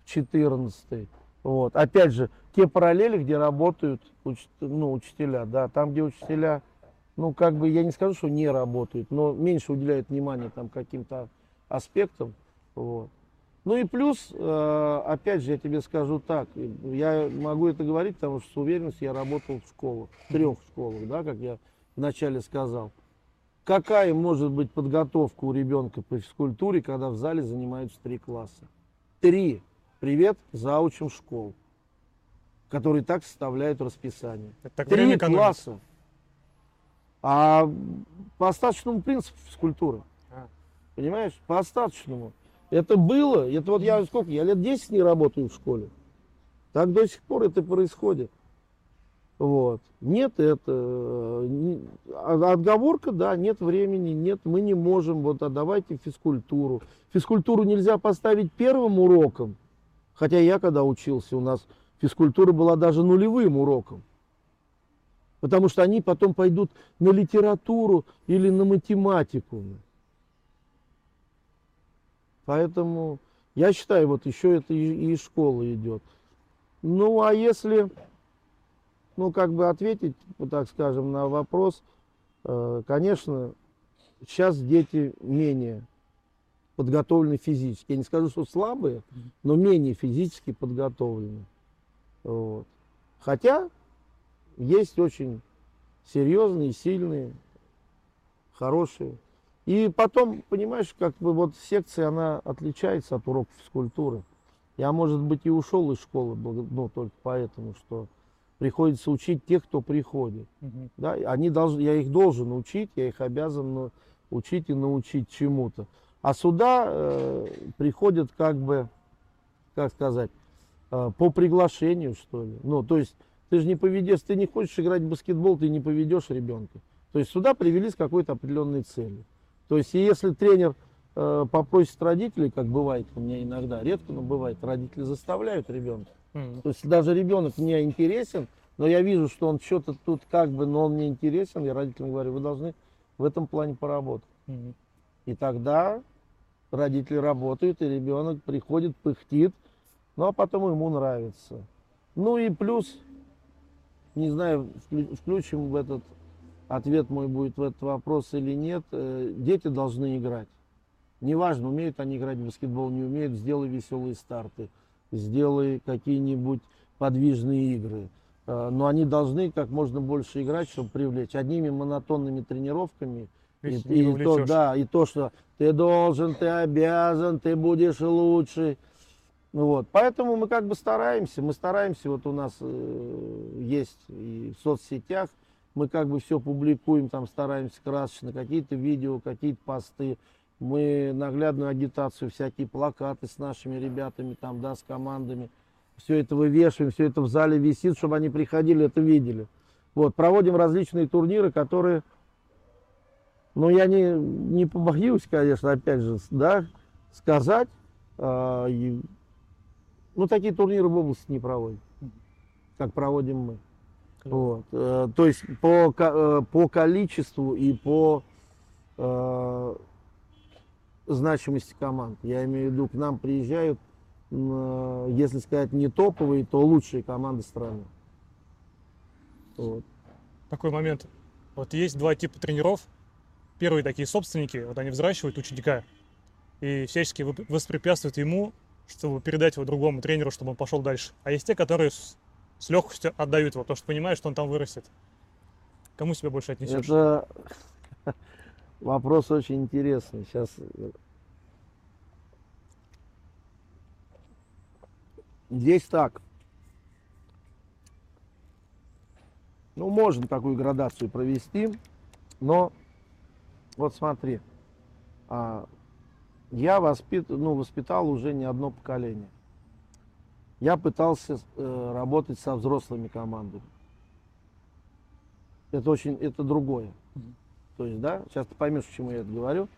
в четырнадцатой, вот. Опять же, те параллели, где работают уч- ну, учителя, да, там, где учителя, ну, как бы, я не скажу, что не работают, но меньше уделяют внимания там каким-то аспектам, вот. Ну и плюс, э, опять же, я тебе скажу так, я могу это говорить, потому что с уверенностью я работал в школах, в трех школах, да, как я вначале сказал. Какая может быть подготовка у ребенка по физкультуре, когда в зале занимаются три класса? Три. Привет заучим школ, которые так составляют расписание. Это так Три класса. А по остаточному принципу физкультуры. А. Понимаешь? По остаточному. Это было, это вот я сколько, я лет 10 не работаю в школе. Так до сих пор это происходит. Вот. Нет, это не- а- отговорка, да, нет времени, нет, мы не можем, вот, а давайте физкультуру. Физкультуру нельзя поставить первым уроком, хотя я когда учился, у нас физкультура была даже нулевым уроком. Потому что они потом пойдут на литературу или на математику. Поэтому я считаю, вот еще это и из школы идет. Ну, а если, ну, как бы ответить, так скажем, на вопрос, э, конечно, сейчас дети менее подготовлены физически. Я не скажу, что слабые, но менее физически подготовлены. Вот. Хотя Есть очень серьезные, сильные, хорошие. И потом, понимаешь, как бы вот секция, она отличается от уроков физкультуры. Я, может быть, и ушел из школы, ну, только поэтому, что приходится учить тех, кто приходит. Мгм. Да? Они должны, я их должен учить, я их обязан ну, учить и научить чему-то. А сюда э, приходят как бы, как сказать, э, по приглашению, что ли. Ну, то есть ты же не поведешь, если ты не хочешь играть в баскетбол, ты не поведешь ребенка. То есть сюда привели с какой-то определенной целью. То есть и если тренер э, попросит родителей, как бывает у меня иногда, редко, но бывает, родители заставляют ребенка. То есть даже ребенок мне интересен, но я вижу, что он что-то тут как бы, но он мне интересен, я родителям говорю, вы должны в этом плане поработать. Мгм. И тогда родители работают, и ребенок приходит, пыхтит, ну а потом ему нравится. Ну и плюс, не знаю, вклю- включим в этот ответ мой будет в этот вопрос или нет, э, дети должны играть. Неважно, умеют они играть в баскетбол, не умеют, сделай веселые старты, сделай какие-нибудь подвижные игры. Э, Но они должны как можно больше играть, чтобы привлечь. Одними монотонными тренировками и, и то, да, и то, что ты должен, ты обязан, ты будешь лучший. Ну Вот. Поэтому мы как бы стараемся, мы стараемся, вот у нас э, есть и в соцсетях, мы как бы все публикуем, там стараемся красочно, какие-то видео, какие-то посты, мы наглядную агитацию, всякие плакаты с нашими ребятами, там, да, с командами, все это вывешиваем, все это в зале висит, чтобы они приходили, это видели. Вот, проводим различные турниры, которые, ну, я не, не побоюсь, конечно, опять же, да, сказать, и- ну, такие турниры в области не проводят, как проводим мы. Вот. э, То есть по, э, по количеству и по э, значимости команд. Я имею в виду, к нам приезжают, э, если сказать не топовые, то лучшие команды страны. Вот. Такой момент. Вот есть два типа тренеров. Первые такие собственники, вот они взращивают ученика и всячески воспрепятствуют ему, чтобы передать его другому тренеру, чтобы он пошел дальше. А есть те, которые с, с легкостью отдают его, потому что понимают, что он там вырастет. Кому себя больше отнесешь? Это вопрос очень интересный. Сейчас здесь так. Ну, можно такую градацию провести, но вот смотри, а, я воспит, ну, воспитал уже не одно поколение. Я пытался э, работать со взрослыми командами. Это очень, это другое. То есть, да, сейчас ты поймешь, почему я это говорю.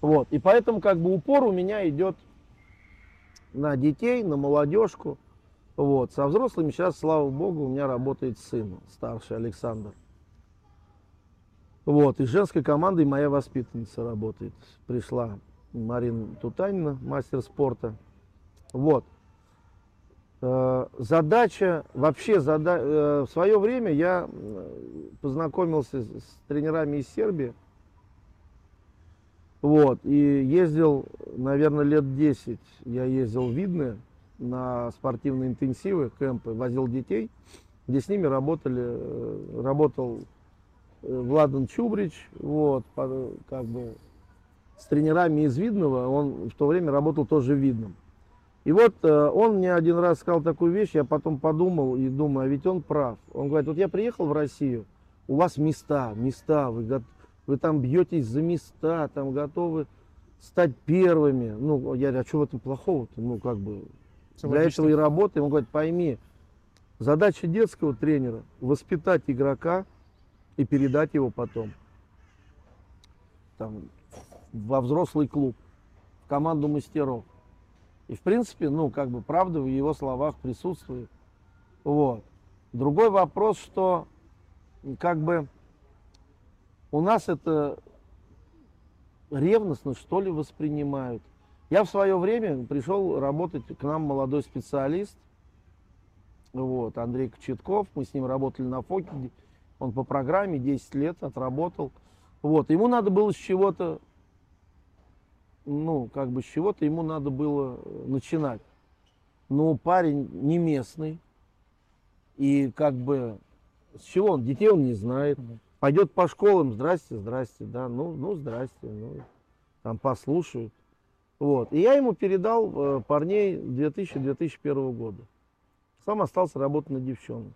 Вот, и поэтому как бы упор у меня идет на детей, на молодежку. Вот, со взрослыми сейчас, слава богу, у меня работает сын, старший Александр. Вот, и женской командой моя воспитанница работает. Пришла Марина Тутанина, мастер спорта. Вот. Э, Задача, вообще зада- э, в свое время я познакомился с с тренерами из Сербии. Вот, и ездил, наверное, лет 10 я ездил в Видное на спортивные интенсивы, кемпы, возил детей, где с ними работали, э, работал Владан Чубрич, вот, как бы с тренерами из Видного, он в то время работал тоже в Видном. И вот э, он мне один раз сказал такую вещь, я потом подумал и думаю, а ведь он прав. Он говорит, вот я приехал в Россию, у вас места, места, вы, вы там бьетесь за места, там готовы стать первыми. Ну, я говорю, а что в этом плохого-то? Ну, как бы, для логично. этого и работаем. Он говорит, пойми, задача детского тренера воспитать игрока и передать его потом там, во взрослый клуб, в команду мастеров. И в принципе, ну, как бы правда в его словах присутствует. Вот. Другой вопрос, что как бы у нас это ревностно, что ли, воспринимают. Я в свое время пришел работать к нам молодой специалист, вот, Андрей Кочетков, мы с ним работали на ФОКе, он по программе 10 лет отработал. Вот, ему надо было с чего-то, ну, как бы с чего-то ему надо было э, начинать. Но парень не местный, и как бы С чего он? Детей он не знает. Пойдет по школам, здрасте, здрасте, да, ну, ну, здрасте, ну, там послушают. Вот. И я ему передал э, парней 2000-2001 года. Сам остался работать на девчонок.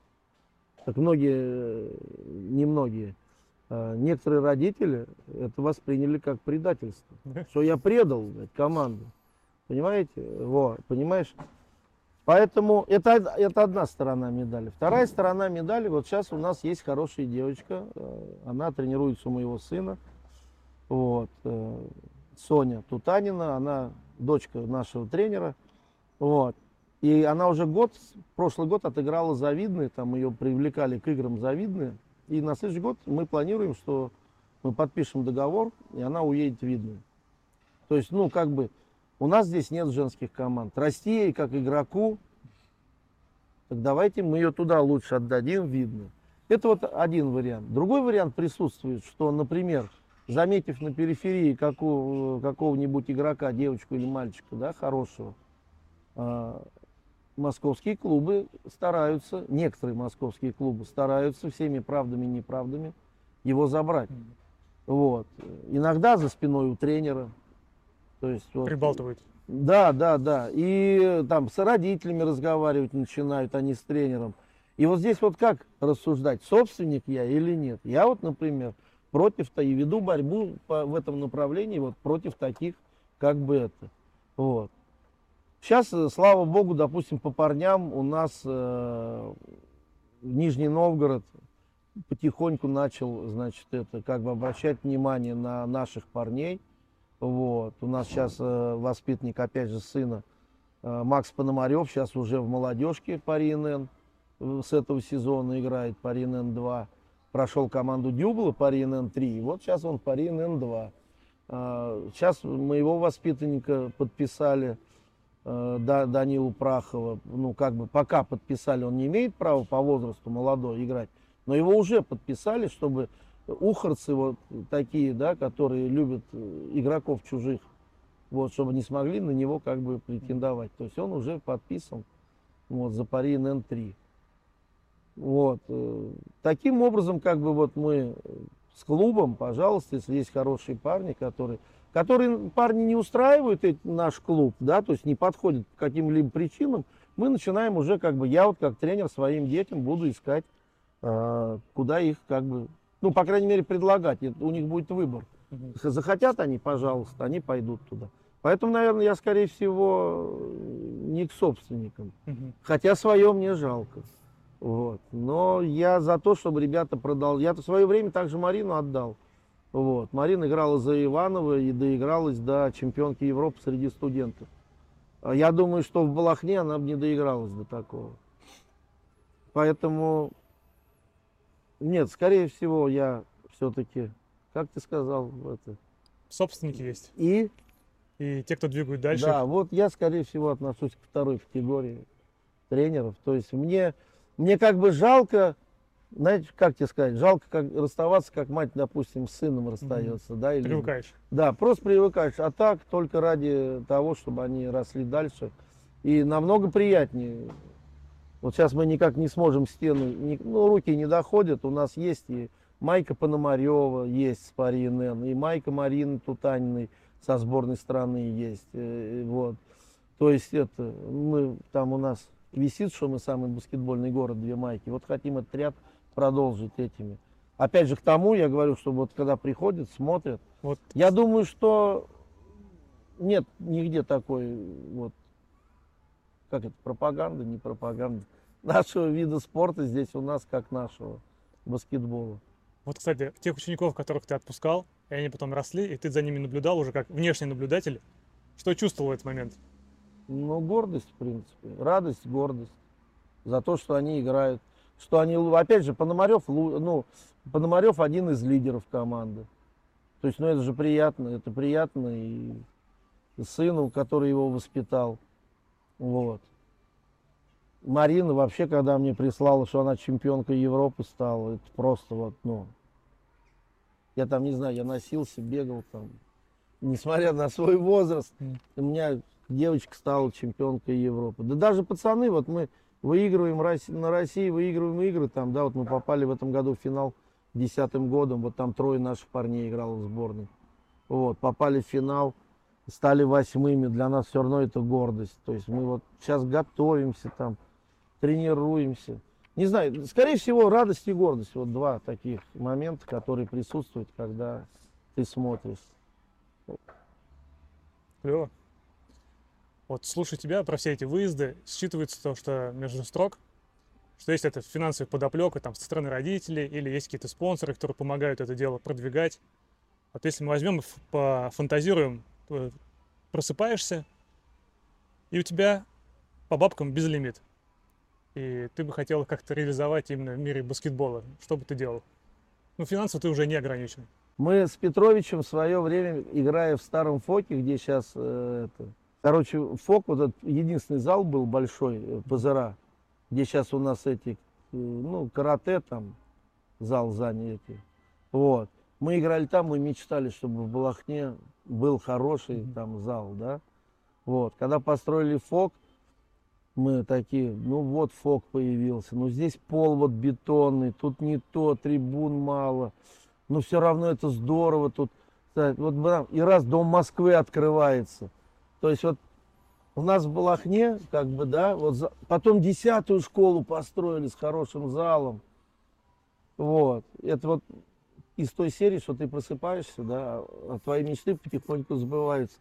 Так многие, немногие, э, некоторые родители это восприняли как предательство. Да. Что я предал блядь, команду. Понимаете? Вот, понимаешь? Поэтому это, это одна сторона медали. Вторая сторона медали, вот сейчас у нас есть хорошая девочка, э, она тренируется у моего сына, вот, э, Соня Тутанина, она дочка нашего тренера, вот. И она уже год, прошлый год отыграла завидные, там ее привлекали к играм завидные. И на следующий год мы планируем, что мы подпишем договор, и она уедет в Видную. То есть, ну, как бы, у нас здесь нет женских команд. Расти ей как игроку, так давайте мы ее туда лучше отдадим, видно. Это вот один вариант. Другой вариант присутствует, что, например, заметив на периферии какого, какого-нибудь игрока, девочку или мальчика, да, хорошего, а, московские клубы стараются, некоторые московские клубы стараются всеми правдами и неправдами его забрать. Вот. Иногда за спиной у тренера. То есть вот, Прибалтывают. да, да, да. И там с родителями разговаривать начинают, а не с тренером. И вот здесь вот как рассуждать, собственник я или нет? Я вот, например, против-то и веду борьбу по- в этом направлении вот против таких, как бы это. Вот. Сейчас, э, слава богу, допустим, по парням у нас э, Нижний Новгород потихоньку начал, значит, это как бы обращать внимание на наших парней. Вот. У нас сейчас э, воспитанник, опять же, сына э, Макс Пономарев, сейчас уже в молодежке по РНН э, с этого сезона играет по РНН 2. Прошел команду Дюбла по РНН 3, и вот сейчас он по РНН 2. Сейчас моего воспитанника подписали, э, Данилу Прахова. Ну, как бы пока подписали, он не имеет права по возрасту молодой играть, но его уже подписали, чтобы ухарцы вот такие, да, которые любят э, игроков чужих, вот, чтобы не смогли на него как бы претендовать. То есть он уже подписан вот, за пари НН-3. Вот. э, Таким образом, как бы вот мы э, с клубом, пожалуйста, если есть хорошие парни, которые, которые парни не устраивают наш клуб, да, то есть не подходят по каким-либо причинам, мы начинаем уже как бы, я вот как тренер своим детям буду искать, э, куда их как бы, ну, по крайней мере, предлагать. У них будет выбор. Захотят они, пожалуйста, они пойдут туда. Поэтому, наверное, я, скорее всего, не к собственникам. Хотя свое мне жалко. Вот. Но я за то, чтобы ребята продал. Я-то в свое время также Марину отдал. Вот. Марина играла за Иванова и доигралась до чемпионки Европы среди студентов. А Я думаю, что в Балахне она бы не доигралась до такого. Поэтому, нет, скорее всего, я все-таки, как ты сказал, это, Собственники есть. и И те, кто двигают дальше. да, вот я, скорее всего, отношусь к второй категории тренеров. То есть мне, мне как бы жалко, знаете, как тебе сказать, жалко как расставаться, как мать, допустим, с сыном расстается, да, или Привыкаешь. да, просто привыкаешь. А так только ради того, чтобы они росли дальше. И намного приятнее. Вот сейчас мы никак не сможем стену, не- ну, руки не доходят. У нас есть и Майка Пономарева есть с пари НН, и Майка Марины Тутаниной со сборной страны есть. э, Вот. То есть это, мы, там у нас висит, что мы самый баскетбольный город, две майки. Вот хотим этот ряд продолжить этими. Опять же, к тому я говорю, что вот когда приходят, смотрят, Вот я думаю, что нет нигде такой вот, как это, пропаганда, не пропаганда, нашего вида спорта здесь у нас, как нашего баскетбола. Вот, кстати, тех учеников, которых ты отпускал, и они потом росли, и ты за ними наблюдал уже как внешний наблюдатель, что чувствовал в этот момент? Ну, гордость, в принципе, радость, гордость за то, что они играют. Что они, опять же, Пономарев, ну, Пономарев один из лидеров команды. То есть, ну, это же приятно, это приятно и сыну, который его воспитал. Вот. Марина вообще, когда мне прислала, что она чемпионкой Европы стала, это просто вот, ну, я там, не знаю, я носился, бегал там, несмотря на свой возраст, у меня девочка стала чемпионкой Европы. Да даже пацаны, вот мы выигрываем на России, выигрываем игры. Там, да, вот мы попали в этом году в финал десятым годом. Вот там трое наших парней играло в сборной. Вот, попали в финал, стали восьмыми. Для нас все равно это гордость. То есть мы вот сейчас готовимся там, тренируемся. Не знаю, скорее всего, радость и гордость. Вот два таких момента, которые присутствуют, когда ты смотришь. Клево. Вот слушай тебя про все эти выезды, считывается то, что между строк, что есть это финансовая подоплека там со стороны родителей или есть какие-то спонсоры, которые помогают это дело продвигать. Вот если мы возьмем и пофантазируем, просыпаешься, и у тебя по бабкам безлимит. И ты бы хотел как-то реализовать именно в мире баскетбола. Что бы ты делал? Ну, финансово ты уже не ограничен. Мы с Петровичем в свое время, играя в старом Фоке, где сейчас э, это... Короче, Фок, вот этот единственный зал был большой, э, Пазара, где сейчас у нас эти, э, ну, карате там, зал занятый. Вот. Мы играли там, мы мечтали, чтобы в Балахне был хороший там зал, да. Вот. Когда построили Фок, мы такие, ну вот Фок появился, но здесь пол вот бетонный, тут не то, трибун мало но все равно это здорово тут. Вот и раз Дом Москвы открывается. То есть вот у нас в Балахне, как бы, да, вот за- потом десятую школу построили с хорошим залом. Вот. Это вот из той серии, что ты просыпаешься, да, а твои мечты потихоньку сбываются.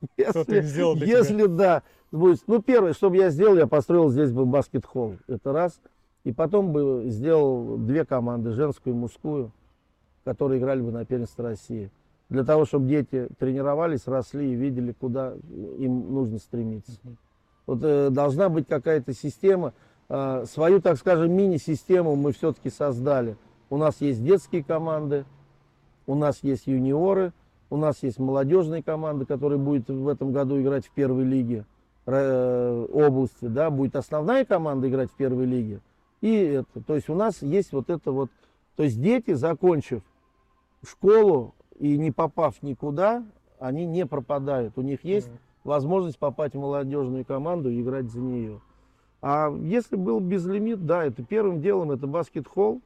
Кто-то их сделал для если да, будет, ну первое, что бы я сделал, я построил здесь бы баскет-холл, это раз, и потом бы сделал две команды, женскую и мужскую, которые играли бы на первенстве России, для того, чтобы дети тренировались, росли и видели, куда им нужно стремиться. Вот э, должна быть какая-то система, э, свою, так скажем, мини-систему мы все-таки создали. У нас есть детские команды, у нас есть юниоры, у нас есть молодежные команды, которые будут в этом году играть в первой лиге э, области, да, будет основная команда играть в первой лиге. И это, то есть у нас есть вот это вот, то есть дети, закончив школу и не попав никуда, они не пропадают. У них есть возможность попасть в молодежную команду и играть за нее. А если был безлимит, да, это первым делом это баскет-холл,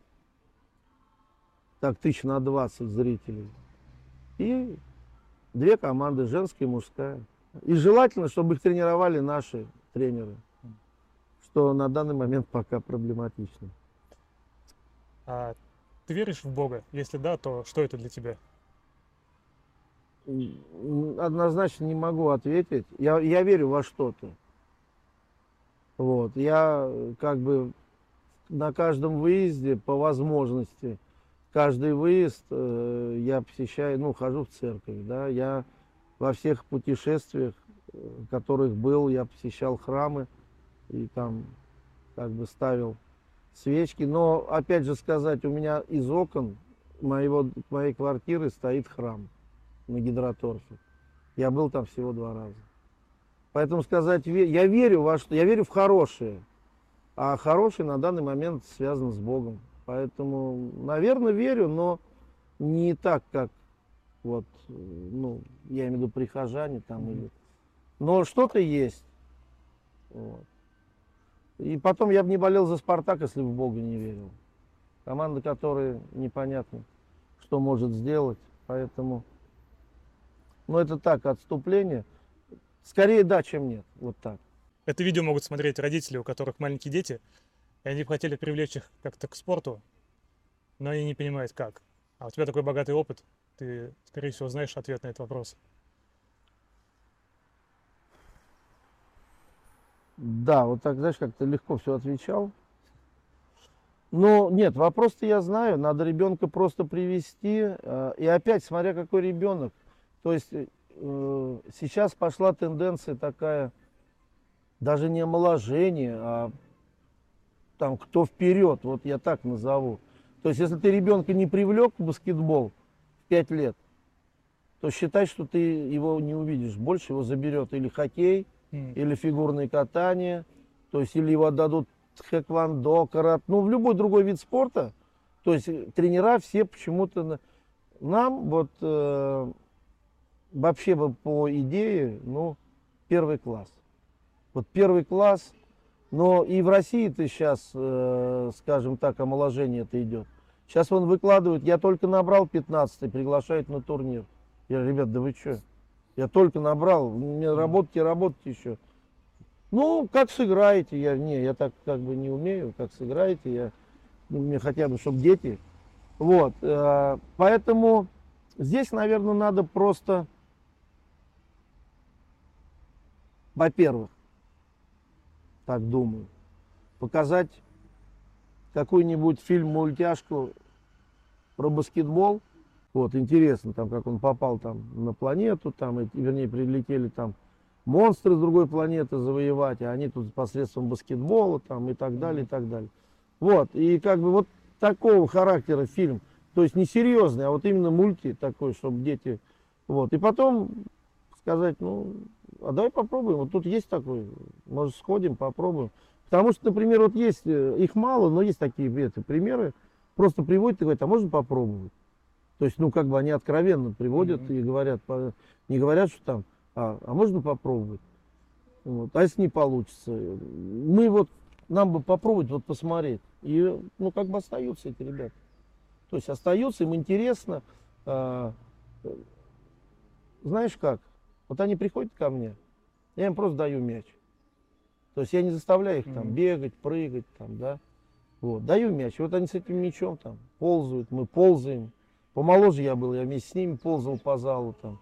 так тысяч на 20 зрителей, и две команды, женская и мужская. И желательно, чтобы их тренировали наши тренеры, что на данный момент пока проблематично. А ты веришь в Бога? Если да, то что это для тебя? Однозначно не могу ответить. Я, я верю во что-то. Вот. Я э, как бы на каждом выезде по возможности, каждый выезд э, я посещаю, ну, хожу в церковь, да, я во всех путешествиях, э, в которых был, я посещал храмы и там как бы ставил свечки. Но, опять же сказать, у меня из окон моего, моей квартиры стоит храм на гидроторфе. Я был там всего два раза. Поэтому сказать, я верю во что, я верю в хорошее. А хорошее на данный момент связано с Богом. Поэтому, наверное, верю, но не так, как вот, ну, я имею в виду прихожане там Мгм. или. Но что-то есть. Вот. И потом я бы не болел за Спартак, если бы в Бога не верил. Команда, которая непонятно, что может сделать. Поэтому, ну это так, отступление. Скорее да, чем нет. Вот так. Это видео могут смотреть родители, у которых маленькие дети, и они хотели привлечь их как-то к спорту, но они не понимают как. А у тебя такой богатый опыт, ты, скорее всего, знаешь ответ на этот вопрос. Да, вот так, знаешь, как-то легко все отвечал. Но нет, вопрос-то я знаю, надо ребенка просто привести. э, И опять, смотря какой ребенок. То есть э, сейчас пошла тенденция такая, даже не омоложение, а там кто вперед, вот я так назову. То есть если ты ребенка не привлек в баскетбол в 5 лет, то считай, что ты его не увидишь. Больше его заберет или хоккей, или фигурное катание, то есть или его отдадут хэквондо, карат, ну в любой другой вид спорта. То есть тренера все почему-то на- нам вот э, вообще бы по идее, ну первый класс. Вот первый класс Но и в России-то сейчас, э, скажем так, омоложение это идет. Сейчас он выкладывает, я только набрал 15 приглашают на турнир. Я говорю, ребят, да вы что? Я только набрал, мне работать и работать еще. Ну, как сыграете? Я, не, я так как бы не умею, как сыграете, я, ну, мне хотя бы, чтобы дети. Вот, э, поэтому здесь, наверное, надо просто, во-первых, так думаю, показать какой-нибудь фильм-мультяшку про баскетбол. Вот, интересно, там, как он попал там на планету, там, и, вернее, прилетели там монстры с другой планеты завоевать, а они тут посредством баскетбола там и так далее, и так далее. Вот, и как бы вот такого характера фильм, то есть не серьезный, а вот именно мульти такой, чтобы дети, вот. И потом сказать, ну, а давай попробуем, вот тут есть такой, может сходим, попробуем. Потому что, например, вот есть, э, их мало, но есть такие это, примеры, просто приводят и говорят, а можно попробовать? То есть, ну, как бы они откровенно приводят mm-hmm. и говорят, не говорят, что там, а, а можно попробовать? Вот. А если не получится? Мы вот, нам бы попробовать, вот посмотреть. И, ну, как бы остаются эти ребята. То есть остаются, им интересно. А, знаешь как? Вот они приходят ко мне, я им просто даю мяч. То есть я не заставляю их там бегать, прыгать, там, да. Вот, даю мяч. Вот они с этим мячом там ползают, мы ползаем. Помоложе я был, я вместе с ними ползал по залу там.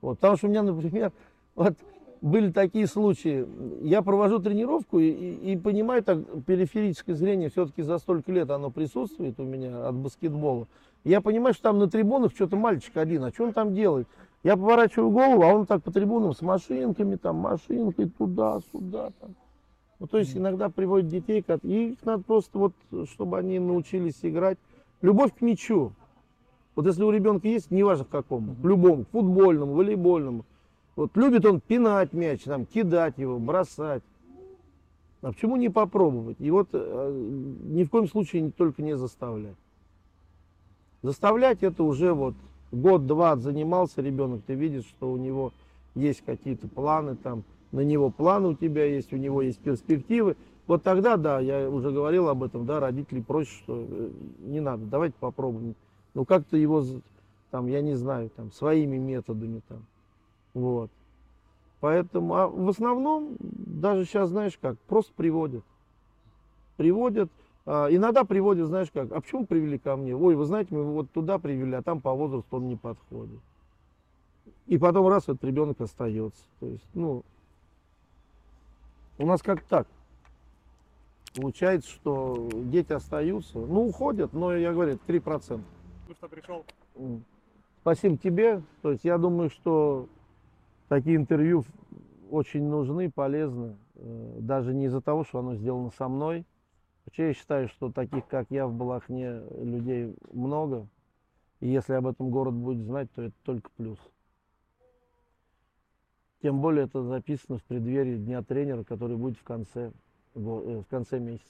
Вот, потому что у меня, например, вот были такие случаи. Я провожу тренировку и, и, и понимаю, так периферическое зрение все-таки за столько лет оно присутствует у меня от баскетбола. Я понимаю, что там на трибунах что-то мальчик один, а что он там делает? Я поворачиваю голову, а он так по трибунам с машинками, там машинкой туда-сюда. Там. Ну, то есть иногда приводят детей, и их надо просто вот, чтобы они научились играть. Любовь к мячу. Вот если у ребенка есть, неважно к какому, к любому, к футбольному, волейбольному. Вот любит он пинать мяч, там, кидать его, бросать. А почему не попробовать? И вот э, ни в коем случае только не заставлять. Заставлять это уже вот год-два занимался ребенок, ты видишь, что у него есть какие-то планы там, на него планы у тебя есть, у него есть перспективы. Вот тогда, да, я уже говорил об этом, да, родители просят, что э, не надо, давайте попробуем ну как-то его, там, я не знаю, там, своими методами там, вот. Поэтому, а в основном, даже сейчас, знаешь как, просто приводят. Приводят, иногда приводят, знаешь как, а почему привели ко мне? Ой, вы знаете, мы вот туда привели, а там по возрасту он не подходит. И потом раз этот ребенок остается. То есть, ну, у нас как так. Получается, что дети остаются, ну, уходят, но, я говорю, 3% что пришел. Спасибо тебе. То есть я думаю, что такие интервью очень нужны, полезны. Э, даже не из-за того, что оно сделано со мной. Вообще я считаю, что таких, как я в Балахне, людей много. И если об этом город будет знать, то это только плюс. Тем более это записано в преддверии Дня тренера, который будет в конце, э, в конце месяца.